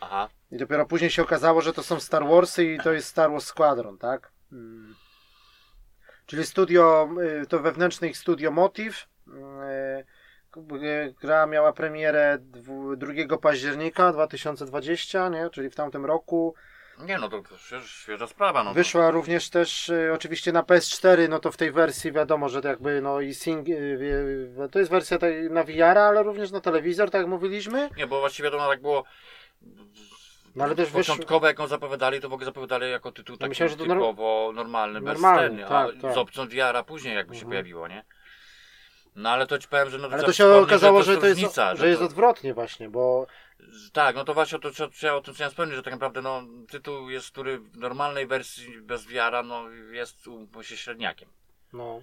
Aha. I dopiero później się okazało, że to są Star Warsy i to jest Star Wars Squadron, tak? Mm. Czyli studio, y, to wewnętrzne ich studio Motiv. Y, y, Gra miała premierę dwu- 2 października 2020, nie? czyli w tamtym roku. Nie no, to, to świeża, świeża sprawa, no. to- Wyszła również też y, oczywiście na PS4, no to w tej wersji wiadomo, że to jakby no i sing, y, y, to jest wersja tej na VR, ale również na telewizor, tak jak mówiliśmy. Nie, bo właściwie to tak było... No ale też wyszło- Początkowo jak ją zapowiadali, to w ogóle zapowiadali jako tytuł taki myślałem, że to typowo normalny, Normalny, bez tak, a tak. z opcją VR-a później jakby się Mhm. pojawiło, nie? No ale to ci powiem, że no Ale to się okazało, że to jest, różnica, że jest to- odwrotnie właśnie, bo Tak, no to właśnie to o tym chciałem wspomnieć, że tak naprawdę no, tytuł jest, który w normalnej wersji bez wiara no, jest umówmy się średniakiem. No.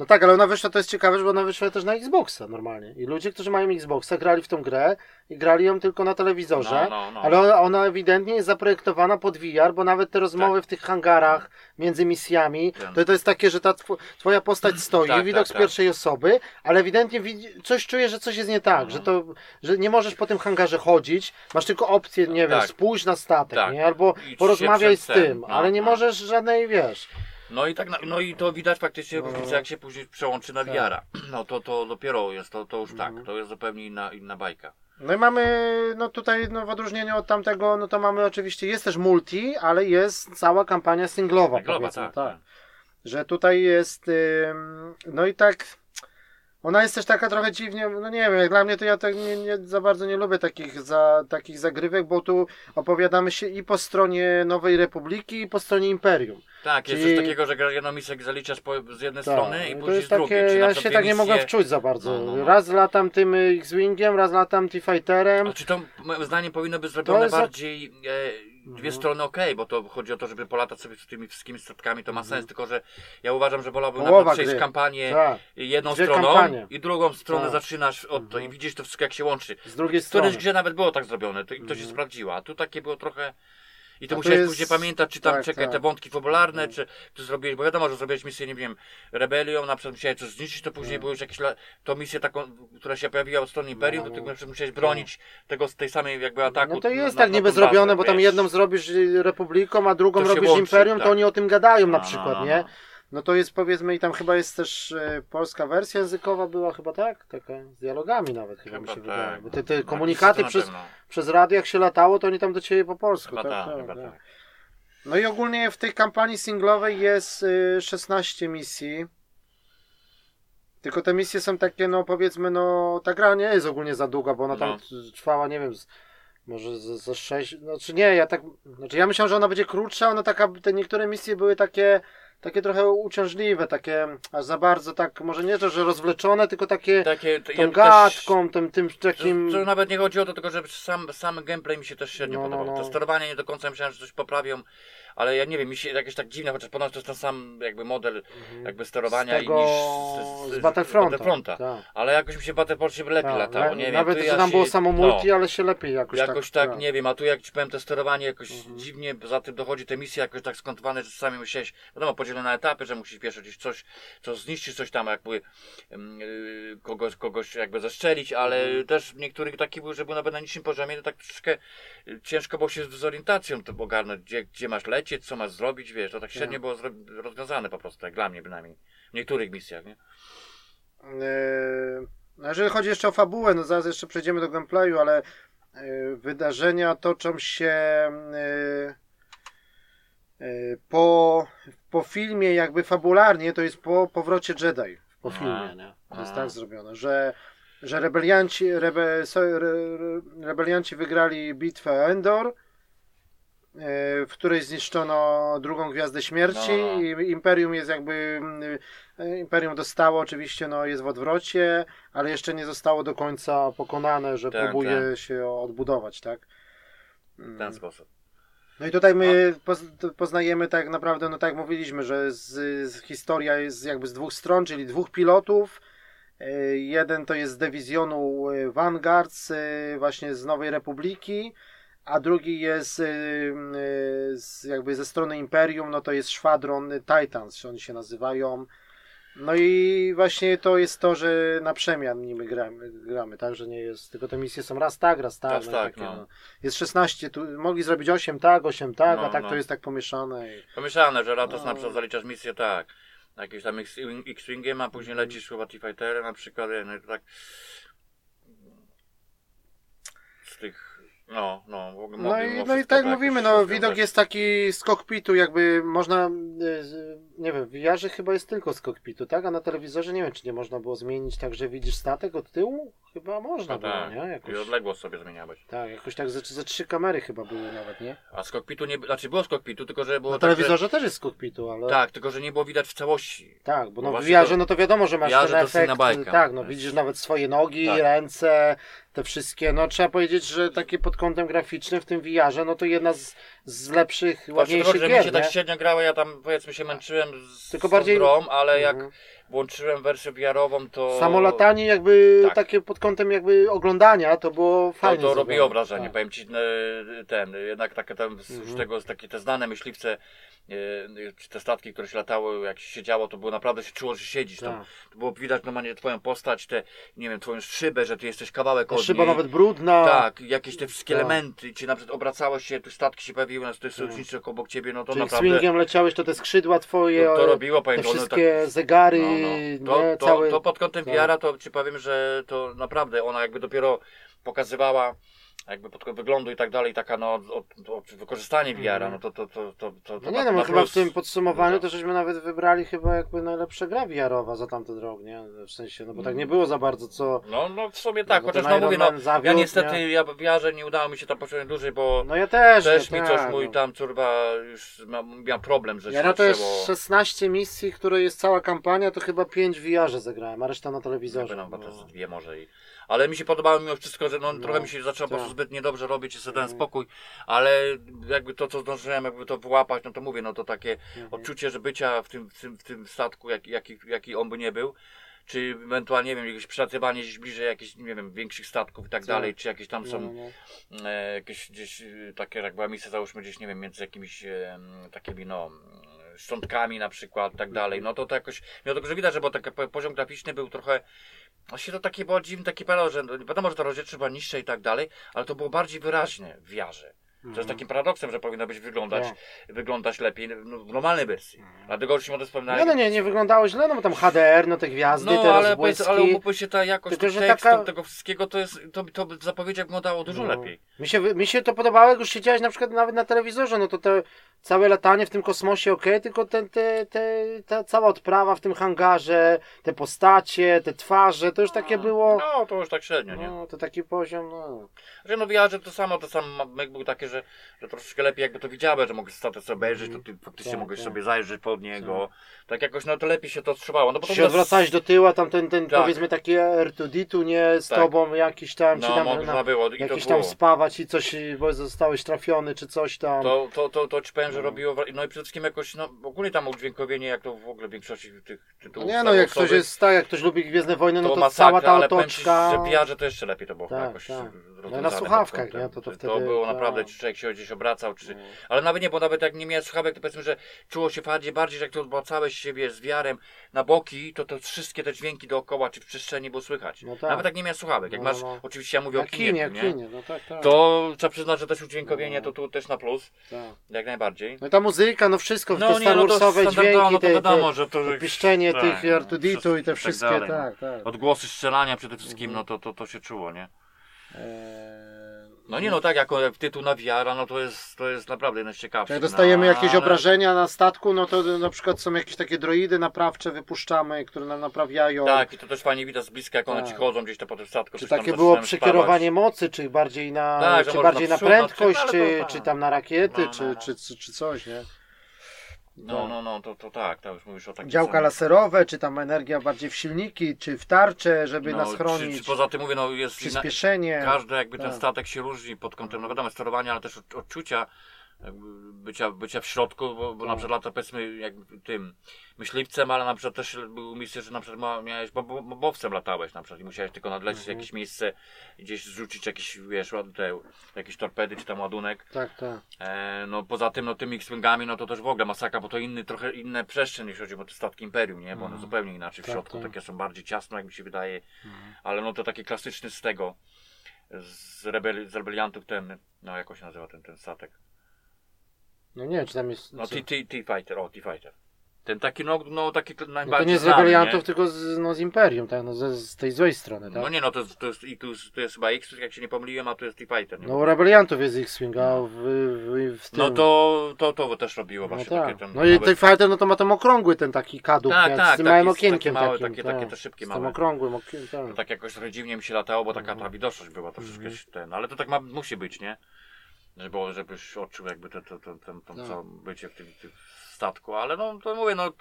No tak, ale ona wyszła, to jest ciekawe, że ona wyszła też na Xboxa normalnie. I ludzie, którzy mają Xboxa, grali w tą grę i grali ją tylko na telewizorze. No, no, no. Ale ona, ewidentnie jest zaprojektowana pod VR, bo nawet te rozmowy w tych hangarach między misjami, to, to jest takie, że ta tw- twoja postać stoi, Tak, widok tak, z tak. pierwszej osoby, ale ewidentnie coś czuje, że coś jest nie tak, Mhm. że to, że nie możesz po tym hangarze chodzić, masz tylko opcję, nie wiem, Tak. spójrz na statek, Tak. nie? Albo I porozmawiaj z tym, tym, no, ale nie no. możesz żadnej, wiesz. No i tak, no i to widać faktycznie No. różnicę, jak się później przełączy na Tak. wiara. No to, to dopiero jest, to, to już Mhm. tak, to jest zupełnie inna, inna bajka. No i mamy, no tutaj no w odróżnieniu od tamtego, no to mamy oczywiście, jest też multi, ale jest cała kampania singlowa, Globa, powiedzmy, tak, tak. tak. Że tutaj jest, no i tak, ona jest też taka trochę dziwnie, no nie wiem, jak dla mnie to ja tak nie, nie za bardzo nie lubię takich, za, takich zagrywek, bo tu opowiadamy się i po stronie Nowej Republiki, i po stronie Imperium. Tak, jest Czyli- coś takiego, że gra- jedną misję zaliczasz po, z jednej Tak, strony i później jest z drugiej. takie, Czyli ja się tak nie mogłem misje- wczuć za bardzo. No, no, no. Raz latam tym X-Wingiem, raz latam T-Fighterem. Czy to moim zdaniem powinno być zrobione jest bardziej e, dwie Mhm. strony ok, bo to chodzi o to, żeby polatać sobie z tymi wszystkimi statkami, to ma sens, tylko że ja uważam, że wolałbym Mhm. Połowa nawet przejść gry. kampanię Tak, jedną Dwie stroną kampanie. i drugą stronę Tak. zaczynasz od to i Mhm. widzisz to wszystko jak się łączy. z drugiej strony. którejś grze nawet było tak zrobione to, i to się Mhm. sprawdziło, a tu takie było trochę... I A to to musiałeś jest- później pamiętać, czy tam, tak, czekaj, tak. te wątki fabularne, Mhm. czy ty zrobiłeś, bo wiadomo, że zrobiłeś misję, nie wiem, rebelią, na przykład musiałeś coś zniszczyć, to później Mhm. były już jakieś, la... to misję taką, która się pojawiła od strony Imperium, No, to ty no. musiałeś bronić tego z tej samej jakby ataku. No to jest na- tak niby zrobione, bo tam jedną zrobisz y, Republiką, a drugą robisz łączy, Imperium, tak. to oni o tym gadają na No, przykład, no, no, nie? No. No to jest powiedzmy i tam chyba jest też e, polska wersja językowa była chyba tak? Taka z dialogami nawet chyba, mi Chyba się tak. wydaje. Bo te, te No, komunikaty przez, przez radio jak się latało, to oni tam do ciebie po polsku. Chyba tak, tak, tak, chyba tak. tak. No i ogólnie w tej kampanii singlowej jest y, 16 misji. Tylko te misje są takie, no powiedzmy, no ta gra nie jest ogólnie za długa, bo ona tam No. trwała, nie wiem, z, może ze, ze 6, znaczy nie, ja tak, znaczy ja myślałem, że ona będzie krótsza, ona taka, te niektóre misje były takie, takie trochę uciążliwe, takie aż za bardzo tak, może nie to, że rozwleczone, tylko takie Takie, tą ja też- gadką, tym, tym takim... To, to nawet nie chodzi o to, tylko że sam, sam gameplay mi się też średnio No, no, podobał. no. To sterowanie nie do końca myślałem, że coś poprawią, ale ja nie wiem, mi się jakieś tak dziwne, chociaż ponad to jest ten sam jakby model jakby sterowania z tego, i niż z, Battlefronta. Battlefronta. Tak. Ale jakoś mi się w Battlefieldzie lepiej Tak, latało, le- nie wiem. Nawet, tu że ja tam się- było samo no. multi, ale się lepiej jakoś, Jakoś tak, tak. nie wiem, a tu jak ci powiem, te sterowanie jakoś Mhm. dziwnie, za tym dochodzi te misje jakoś tak skontowane, że czasami musiałeś, wiadomo, podzielone na etapy, że musisz pierwsze gdzieś coś, co zniszczyć, coś tam jakby ym, yy, kogoś, kogoś jakby zestrzelić, ale Mhm. też w niektórych taki był, że był nawet na niższym poziomie, to tak troszkę y, ciężko było się z orientacją to ogarnąć, gdzie, gdzie masz lecieć, co masz zrobić, wiesz, to tak średnio Tak. było zro- rozwiązane po prostu, jak dla mnie bynajmniej, w niektórych misjach, nie? Yy, No, jeżeli chodzi jeszcze o fabułę, no zaraz jeszcze przejdziemy do gameplayu, ale y, wydarzenia toczą się y, y, po, po filmie jakby fabularnie, to jest po powrocie Jedi. Po A, filmie, nie? To jest tak zrobione, że, że rebelianci, rebe, so, re, re, rebelianci wygrali bitwę Endor, w której zniszczono drugą Gwiazdę Śmierci No, no. i Imperium jest jakby y, Imperium dostało oczywiście, no jest w odwrocie, ale jeszcze nie zostało do końca pokonane, że Tak, próbuje tak. się odbudować, tak? W Mm. ten sposób. No i tutaj my to poznajemy tak naprawdę, no tak mówiliśmy, że z, z historia jest jakby z dwóch stron, czyli dwóch pilotów. Y, Jeden to jest z dywizjonu Vanguards, y, właśnie z Nowej Republiki, a drugi jest y, y, jakby ze strony Imperium, no to jest szwadron Titans, oni się nazywają. No i właśnie to jest to, że na przemian nimi gramy, gramy tak, że nie jest, tylko te misje są raz tak, raz tak. Raz no tak, takie, no. no. Jest 16, tu mogli zrobić 8 tak, 8 tak, No, a tak no. to jest tak pomieszane. I... Pomyślane, że raz No. na przykład zaliczasz misję tak. Jakieś tam X-Wingiem, a później Mhm. lecisz chyba T-Fighterem na przykład, no tak z tych, no, no, mogę, No mogę i, no i tak to mówimy, no widok jest taki z kokpitu, jakby można, y, nie wiem, w VR chyba jest tylko z kokpitu, tak? A na telewizorze nie wiem, czy nie można było zmienić tak, że widzisz statek od tyłu? Chyba można No było, tak, nie? i Jakoś, odległość sobie zmieniałeś. tak, jakoś tak ze, ze trzy kamery chyba były nawet, nie? A z kokpitu nie, znaczy było z kokpitu, tylko że było Na tak, że, telewizorze też jest z kokpitu, ale... tak, tylko że nie było widać w całości. Tak, bo No no w VR to- no to wiadomo, że masz ten to efekt, tak, no To widzisz nawet swoje nogi, Tak. ręce, te wszystkie, no trzeba powiedzieć, że takie pod kątem graficznym w tym VR-ze, no to jedna z, z lepszych, Właśnie ładniejszych trochę, że mi gier, się nie? tak średnio grało, ja tam powiedzmy się męczyłem z Tylko z bardziej- grą, ale jak Mhm. Włączyłem wersję VR-ową, to... Samo latanie jakby Tak. takie pod kątem jakby oglądania, to było To, fajnie to robiło wrażenie, Tak. powiem ci, e, ten, jednak takie tam, z, Mhm. z tego, takie te znane myśliwce, e, czy te statki, które się latały, jak się siedziało, to było naprawdę, się czuło, że siedzisz tam. Tak. To było widać normalnie twoją postać, te, nie wiem, twoją szybę, że ty jesteś kawałek Ta od szyba niej. nawet brudna. Tak, jakieś te wszystkie Tak. elementy, czy na przykład obracało się, tu statki się pojawiły, na te Tak. sojusznicze obok ciebie, no to Czy naprawdę... swingiem leciałeś, to te skrzydła twoje, To, to robiło, powiem, te one wszystkie zegary, no, no. nie, To, to, całe... to pod kątem tak. VR-a to ci powiem, że to naprawdę ona jakby dopiero pokazywała jakby pod wyglądu i tak dalej, taka no od, od, wykorzystanie VR-a, Mhm. no to to to to, to, to No na- nie no, my na chyba w tym podsumowaniu dużo. to żeśmy nawet wybrali chyba jakby najlepsza gra VR-owa za tamten rok, nie? W sensie, no bo tak Mm. nie było za bardzo co... No, no w sumie tak, No bo chociaż no mówię, no zawiódł, ja niestety nie? ja VR-ze nie udało mi się tam pociągnąć dłużej, bo No ja też, też ja mi tak, coś mój no. tam curwa już miał problem, że Ja na te zaczęło 16 misji, które jest cała kampania, to chyba 5 w VR-ze zagrałem, a reszta na telewizorze. Nam No. to dwie może i... Ale mi się podobało mimo wszystko, że no, No, trochę mi się zaczęło po tak. prostu zbyt niedobrze robić i sobie dałem Mhm. spokój, ale jakby to co zdążyłem jakby to wyłapać, no to mówię, no to takie Mhm. odczucie, że bycia w tym, w tym, w tym statku, jaki, jaki, jaki on by nie był, czy ewentualnie, nie wiem, jakieś przelatywanie gdzieś bliżej jakichś, nie wiem, większych statków i tak Tak. dalej, czy jakieś tam No, są no, no. e, jakieś gdzieś e, takie, jak była misja, załóżmy gdzieś, nie wiem, między jakimiś e, takimi, no, szczątkami na przykład, tak dalej, no to to jakoś, mimo tego, że widać, że bo taki po- poziom graficzny był trochę, właśnie to takie było dziwne, taki paradoks, że no, wiadomo, że ta rozdzielczość była niższa i tak dalej, ale to było bardziej wyraźne w wiarze. Co jest Mhm. takim paradoksem, że powinno być wyglądać, Tak. wyglądać lepiej no, w normalnej wersji. Dlatego już się Nie, wspominałem. no nie, nie wyglądało źle, no bo tam HDR, no te gwiazdy, No, te ale, rozbłyski. ale umówmy się, ta jakość Tylko, tekstów, taka- tego wszystkiego, to jest, to, to w zapowiedziach wyglądało dużo No. lepiej. Mi się, mi się to podobało, jak już siedziałeś na przykład nawet na telewizorze, no to te całe latanie w tym kosmosie, okej, tylko ten, te, te, ta cała odprawa w tym hangarze, te postacie, te twarze, to już takie było, No, to już tak średnio, nie? no to taki poziom, no. Że no wiarze to samo, to samo jak był takie, że, że troszeczkę lepiej jakby to widziałem, że mogę status sobie obejrzeć, to ty faktycznie Tak, mogłeś tak. sobie zajrzeć pod niego. Tak jakoś no to lepiej się to trzymało. No bo to się odwracałeś do tyłu, a tam ten, ten Tak. powiedzmy taki R2D2, nie, z Tak. tobą jakiś tam, no, ci tam można na, było i jakiś tam spawać i coś, bo zostałeś trafiony, czy coś tam. To, to, to, to ci powiem, że No. robiło, no i przede wszystkim jakoś, no ogólnie tam udźwiękowienie, jak to w ogóle w większości tych No tytułów nie no, jak ktoś jest tak, jak ktoś lubi Gwiezdne Wojny, no to to masakra, cała ta ale powiem otoczka. że wiarze to jeszcze lepiej to było Tak, jakoś tak. No na słuchawkach, nie? To- to To wtedy- było tak. naprawdę człowiek się gdzieś obracał, czy... No. Ale nawet nie, bo nawet jak nie miałeś słuchawek, to powiedzmy, że czuło się bardziej, bardziej że jak to obracałeś siebie z wiarem na boki, to to wszystkie te dźwięki dookoła, czy w przestrzeni było słychać. No tak. Nawet jak nie miałeś słuchawek. Jak No, masz, no. oczywiście ja mówię Na o kinie, kinie, nie? kinie, no tak, tak. To trzeba przyznać, że też udźwiękowienie No. to tu też na plus, tak. jak najbardziej. No i ta muzyka, no wszystko, te Star no Warsowe standardowo, dźwięki, no to te, wiadomo, że to... piszczenie tak, tych no, Artuditu i te tak wszystkie, no. tak, tak. Odgłosy strzelania przede wszystkim, Mhm. no to, to, to się czuło, nie? No nie no, tak jako jak tytuł na VR, no to jest, to jest naprawdę ciekawszych. Jak dostajemy no, jakieś ale- obrażenia na statku, no to na przykład są jakieś takie droidy naprawcze, wypuszczamy, które nam naprawiają. Tak, i to też fajnie widać z bliska, jak one Tak. ci chodzą gdzieś to po tym statku. Czy takie było przekierowanie mocy, czy bardziej na, Tak, czy bardziej na przód, no, prędkość, ale czy, tak. czy tam na rakiety, No, czy, no, no. Czy, czy, czy coś, nie? No, no, no, to, to tak, to już mówisz o takich Działka samych- laserowe, czy tam energia bardziej w silniki, czy w tarcze, żeby no, nas Czy, chronić, czy poza tym mówię, no jest inna, przyspieszenie. każdy jakby ten tak. statek się różni pod kątem, no wiadomo, sterowania, ale też od, odczucia bycia, bycia w środku, bo, bo na Tak. przykład lata powiedzmy jak tym myśliwcem, ale na przykład też były misje, że na przykład miałeś bo- bo- bobowcem latałeś na przykład i musiałeś tylko nadlecieć Mhm. jakieś miejsce, gdzieś zrzucić jakieś, wiesz, te, jakieś torpedy czy tam ładunek. Tak, tak. E, no poza tym, no tymi X-Wingami, no to też w ogóle masakra, bo to inny, trochę inne przestrzeń, jeśli chodzi o te statki Imperium, nie? Bo one Mhm. zupełnie inaczej w Tak, środku, tak. takie są bardziej ciasno, jak mi się wydaje, Mhm. ale no to taki klasyczny z tego, z, rebeli- z rebeliantów ten, no jak się nazywa ten, ten statek? No nie wiem, czy tam jest... No co? T- T- T-Fighter, o T-Fighter. Ten taki, no, no taki no to najbardziej nie z rebeliantów, nie? tylko z, no, z Imperium, tak? No, z, z tej złej strony, tak? No nie no, to to jest, i tu, jest- to jest chyba X, jak się nie pomyliłem, a to jest T-Fighter. No u rebeliantów jest X-Wing, a w, w, w tym... No to, to, to też robiło No właśnie tak. takie. No i nawet- ten fighter, no to ma ten okrągły ten taki kadłub, Tak, tak, z tym małym okienkiem małe, takim. takie- tak. takie te szybkie Z małe. tym okrągłym okienkiem, To tak. tak jakoś dziwnie mi się latało, bo taka Mhm. ta widoczność była, to wszystko Mhm. ten, ale to tak ma, musi być, nie? Żeby, żebyś odczuł jakby to, to, to, to, to, Tak. co bycie w tym, tym statku, ale no to mówię, no...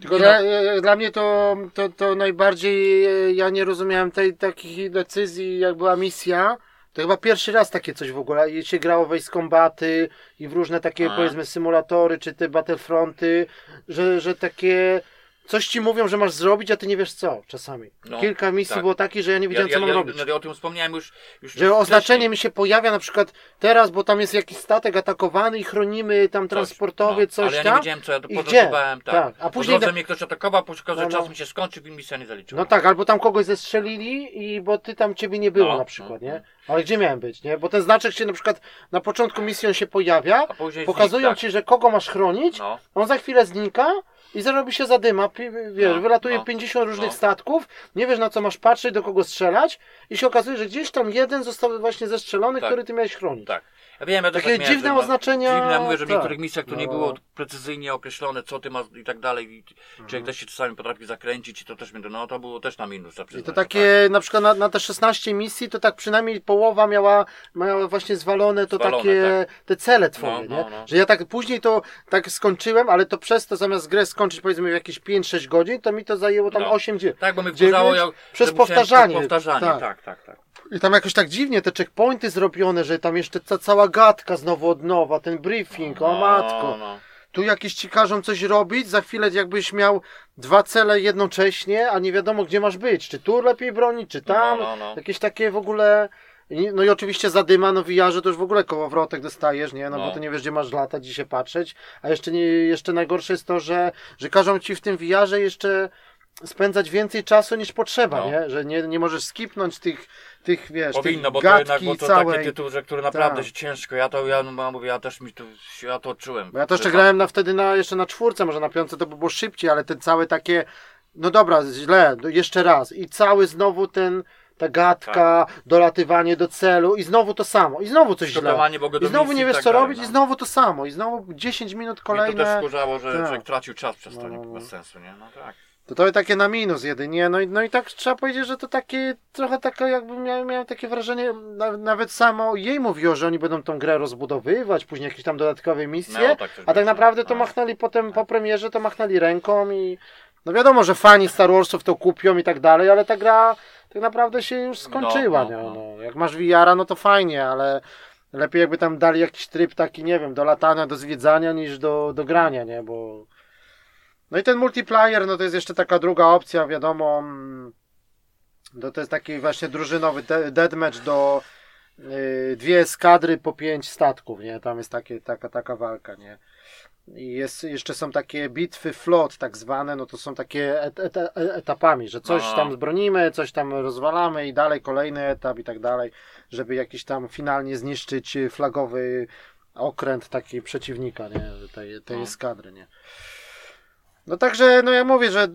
Tylko dla, no, dla mnie to, to, to najbardziej, ja nie rozumiałem tej takich decyzji, jak była misja. To chyba pierwszy raz takie coś w ogóle. I się grało w Ace Combaty i w różne takie A. powiedzmy symulatory, czy te Battlefronty, że, że takie coś ci mówią, że masz zrobić, a ty nie wiesz co czasami. No, Kilka misji tak. było takich, że ja nie wiedziałem, ja, co ja, mam ja, robić. no, ja o tym wspomniałem już, już Że oznaczenie wcześniej. mi się pojawia na przykład teraz, bo tam jest jakiś statek atakowany i chronimy tam Coś, transportowy, no, coś Ale ja tam. nie wiedziałem co, ja podróżowałem, tak. Tak, a później Po drodze mnie ktoś atakował, tylko że No, no. czas mi się skończył i misja nie zaliczyła. No tak, albo tam kogoś zestrzelili i bo ty tam ciebie nie było No, na przykład, no, nie? Ale gdzie miałem być, nie? Bo ten znaczek się na przykład na początku misji on się pojawia, A później pokazują znik, ci, że kogo masz chronić, tak. No, on za chwilę znika i zarobi się zadyma, wiesz, No, wylatuje no, 50 różnych no. statków, nie wiesz na co masz patrzeć, do kogo strzelać i się okazuje, że gdzieś tam jeden został właśnie zestrzelony, Tak. który ty miałeś chronić. tak. Ja wiem, ja też Takie tak miałem, dziwne no, oznaczenia, Dziwne, ja mówię, że w tak. niektórych misjach to nie No. było precyzyjnie określone, co ty masz i tak dalej. I Mhm. Człowiek też się czasami potrafi zakręcić i to też no to było też na minus. I to takie, na przykład na, na te 16 misji, to tak przynajmniej połowa miała, miała właśnie zwalone to Zwalone, takie, te cele twoje, No, nie? no, no. Że ja tak później to tak skończyłem, ale to przez to zamiast grę skończyć powiedzmy w jakieś 5-6 godzin, to mi to zajęło tam No. 8 dziewięć. Tak, bo dziewięć wkurzało, ja, przez powtarzanie. Powtarzanie, Tak. tak, tak, tak. I tam jakoś tak dziwnie te checkpointy zrobione, że tam jeszcze ta cała gadka znowu od nowa, ten briefing, o matko. No, Tu jakiś ci każą coś robić, za chwilę jakbyś miał dwa cele jednocześnie, a nie wiadomo gdzie masz być. Czy tu lepiej bronić, czy tam. No, no, no. Jakieś takie w ogóle. No i oczywiście zadyma, no wiarze to już w ogóle kołowrotek dostajesz, nie? No, No. bo ty nie wiesz, gdzie masz latać i się patrzeć. A jeszcze, nie, jeszcze najgorsze jest to, że, że każą ci w tym wiarze jeszcze spędzać więcej czasu niż potrzeba, No. nie? Że nie, nie możesz skipnąć tych, tych wiesz, Powinno, bo to jednak, bo to całej. taki tytuł, że który naprawdę Tak. się ciężko, ja to, ja no, mówię, ja też mi to, ja to odczułem. Bo ja to jeszcze Że- grałem na, wtedy na, jeszcze na czwórce, może na piątce to by było szybciej, ale te całe takie, no dobra, źle, no jeszcze raz. I cały znowu ten, ta gadka, dolatywanie do celu i znowu to samo. I znowu coś źle. I znowu nie wiesz tak co dalej, robić no. i znowu to samo. I znowu 10 minut Mnie to też kolejne. wkurzało, że Tak. człowiek tracił czas przez to, No, nie, no, no. bez sensu, nie? No tak. To to takie na minus jedynie. No i, no i tak trzeba powiedzieć, że to takie, trochę takie jakby miałem, miałem takie wrażenie, na, nawet samo jej mówiło, że oni będą tą grę rozbudowywać, później jakieś tam dodatkowe misje. No, tak A tak naprawdę to No. machnęli potem po premierze, to machnęli ręką i no wiadomo, że fani Star Warsów to kupią i tak dalej, ale ta gra tak naprawdę się już skończyła. No, no, nie? no. No, jak masz VR-a, no to fajnie, ale lepiej jakby tam dali jakiś tryb taki, nie wiem, do latania, do zwiedzania niż do, do grania, nie? Bo... No i ten multiplayer, no to jest jeszcze taka druga opcja, wiadomo, mm, no to jest taki właśnie drużynowy de- deathmatch do y, dwie eskadry po pięć statków, nie? Tam jest takie, taka, taka walka, nie? I jest, jeszcze są takie bitwy flot tak zwane, no to są takie et, et, et, etapami, że coś No. tam zbronimy, coś tam rozwalamy i dalej kolejny etap i tak dalej, żeby jakiś tam finalnie zniszczyć flagowy okręt taki przeciwnika, nie? Tej, tej No. eskadry, nie? No także, no ja mówię, że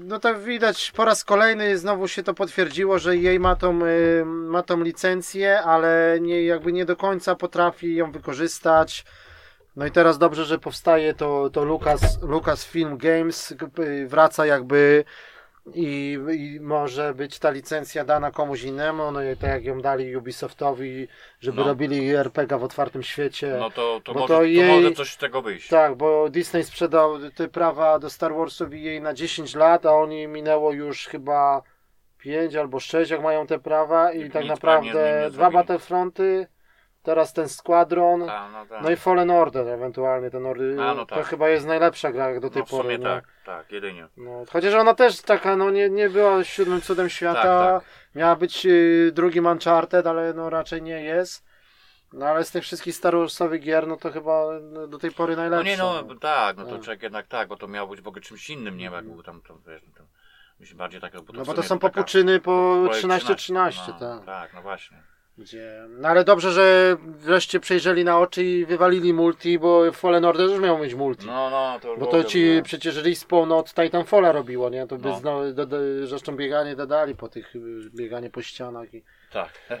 no to widać po raz kolejny znowu się to potwierdziło, że jej ma tą, y, ma tą licencję, ale nie, jakby nie do końca potrafi ją wykorzystać. No i teraz dobrze, że powstaje to, to Lucas, Lucas Film Games, y, wraca jakby i, i może być ta licencja dana komuś innemu, no i tak jak ją dali Ubisoftowi, żeby No. robili RPG w otwartym świecie. No to, to, może, to to, jej- może coś z tego wyjść. Tak, bo Disney sprzedał te prawa do Star Warsów i jej na 10 lat, a oni minęło już chyba 5 albo 6, jak mają te prawa i I tak naprawdę nie dwa. Battlefronty, teraz ten Squadron, Ta, no, tak. no i Fallen Order ewentualnie, ten Order, A, no to tak. chyba jest najlepsza gra jak do tej no, w pory. sumie nie? tak, tak, jedynie. No, chociaż ona też taka, no nie, nie była siódmym cudem świata, Tak, miała być y, drugim Uncharted, ale no raczej nie jest. No ale z tych wszystkich Star Warsowych gier, no to chyba no, do tej pory No najlepsza. nie no, tak, no to Tak. człowiek jednak tak, bo to miało być w ogóle czymś innym, nie? Jak był tam, to wiesz, no to myślę bardziej tak, bo to No bo to są popuczyny po projekt 13-13, no, tak. Tak, no właśnie. Gdzie... No ale dobrze, że wreszcie przejrzeli na oczy i wywalili multi, bo Fallen Order już miał mieć multi. No, no, to Bo to ci było- przecież Respawn od Titanfalla robiło, nie? To by No. znowu, do, do, zresztą bieganie dodali po tych, y, bieganie po ścianach i... Tak.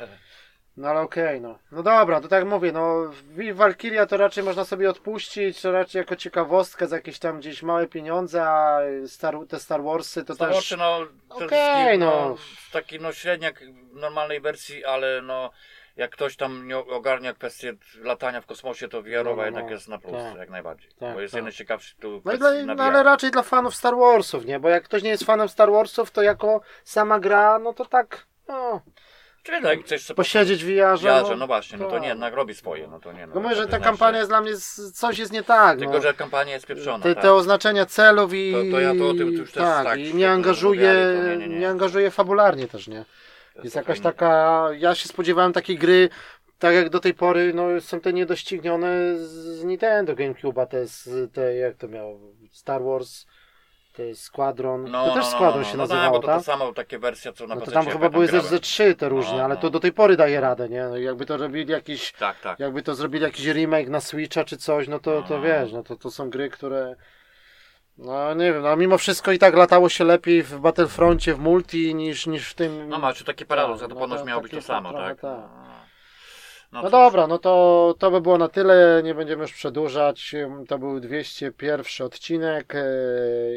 No ale okej, no. No dobra, to tak mówię, no Valkyria to raczej można sobie odpuścić, to raczej jako ciekawostkę za jakieś tam gdzieś małe pieniądze, a Star, te Star Warsy to Star też... Warsy, no, Okej, wszystkim, no. no, taki no średniak w normalnej wersji, ale no jak ktoś tam nie ogarnia kwestię latania w kosmosie, to VR-owa No, no, jednak no. jest na plus, Tak. jak najbardziej. Tak, bo jest tak. jeden z ciekawszych tu No, dla, no ale raczej dla fanów Star Warsów, nie? Bo jak ktoś nie jest fanem Star Warsów, to jako sama gra, no to tak, no, Czyli tak, coś co posiedzieć w Jarze, no właśnie, no to tak. nie, jednak robi swoje, no to nie. No, No mówię, że ta przyznam kampania jest dla mnie, z- coś jest nie tak, Tylko, no. że kampania jest pieprzona, Te, tak. te oznaczenia celów i... To- to ja to o tym już też tak, tak, i nie angażuje, rozmawiali, to nie, nie, nie. angażuje fabularnie też, nie? Jest jakaś taka, ja się spodziewałem takiej gry, tak jak do tej pory, no są te niedoścignione z Nintendo GameCube'a, te, z- te jak to miało, Star Wars, te Squadron, No, to też no, no, Squadron no, się no, nazywało, tak, bo to tak? ta sama takie wersja, co na No to tam chyba były ze, ze trzy te różne, No, ale no. to do tej pory daje radę, nie? No, jakby to robili jakiś, Tak, tak. jakby to zrobili jakiś remake na Switcha czy coś, no to, to No. wiesz, no to, to są gry, które no nie wiem, no mimo wszystko i tak latało się lepiej w Battlefroncie, w multi niż, niż w tym... No macie taki paradoks, a to no ponoć to miało być to samo, tak? tak. No, No dobra, no to, to by było na tyle, nie będziemy już przedłużać. To był 201 odcinek e,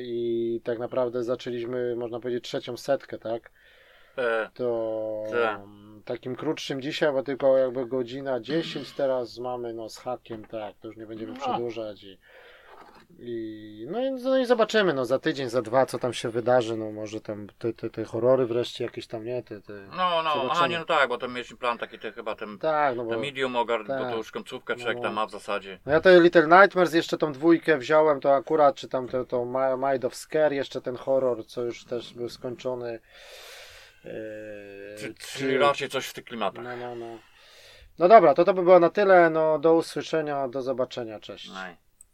i tak naprawdę zaczęliśmy, można powiedzieć, trzecią setkę, tak? E, To Tak. takim krótszym dzisiaj, bo tylko jakby godzina 10 teraz mamy no z hakiem, tak, to już nie będziemy No. przedłużać i, i, no, i, no i zobaczymy, no za tydzień, za dwa, co tam się wydarzy, no może tam te, te, te horrory wreszcie jakieś tam, nie, te, te... no, no, aha, Zobaczymy. nie, no tak, bo to mieliśmy plan taki, te, chyba ten, Tak, no bo... ten medium ogar, tak. bo to już końcówkę człowiek No. tam ma w zasadzie. No ja to Little Nightmares, jeszcze tą dwójkę wziąłem, to akurat, czy tam to, to Mind of Scare, jeszcze ten horror, co już też był skończony. Eee, Czy, czy- czyli raczej coś w tych klimatach. No, no, no. No dobra, to to by było na tyle, no do usłyszenia, do zobaczenia, cześć. Nej.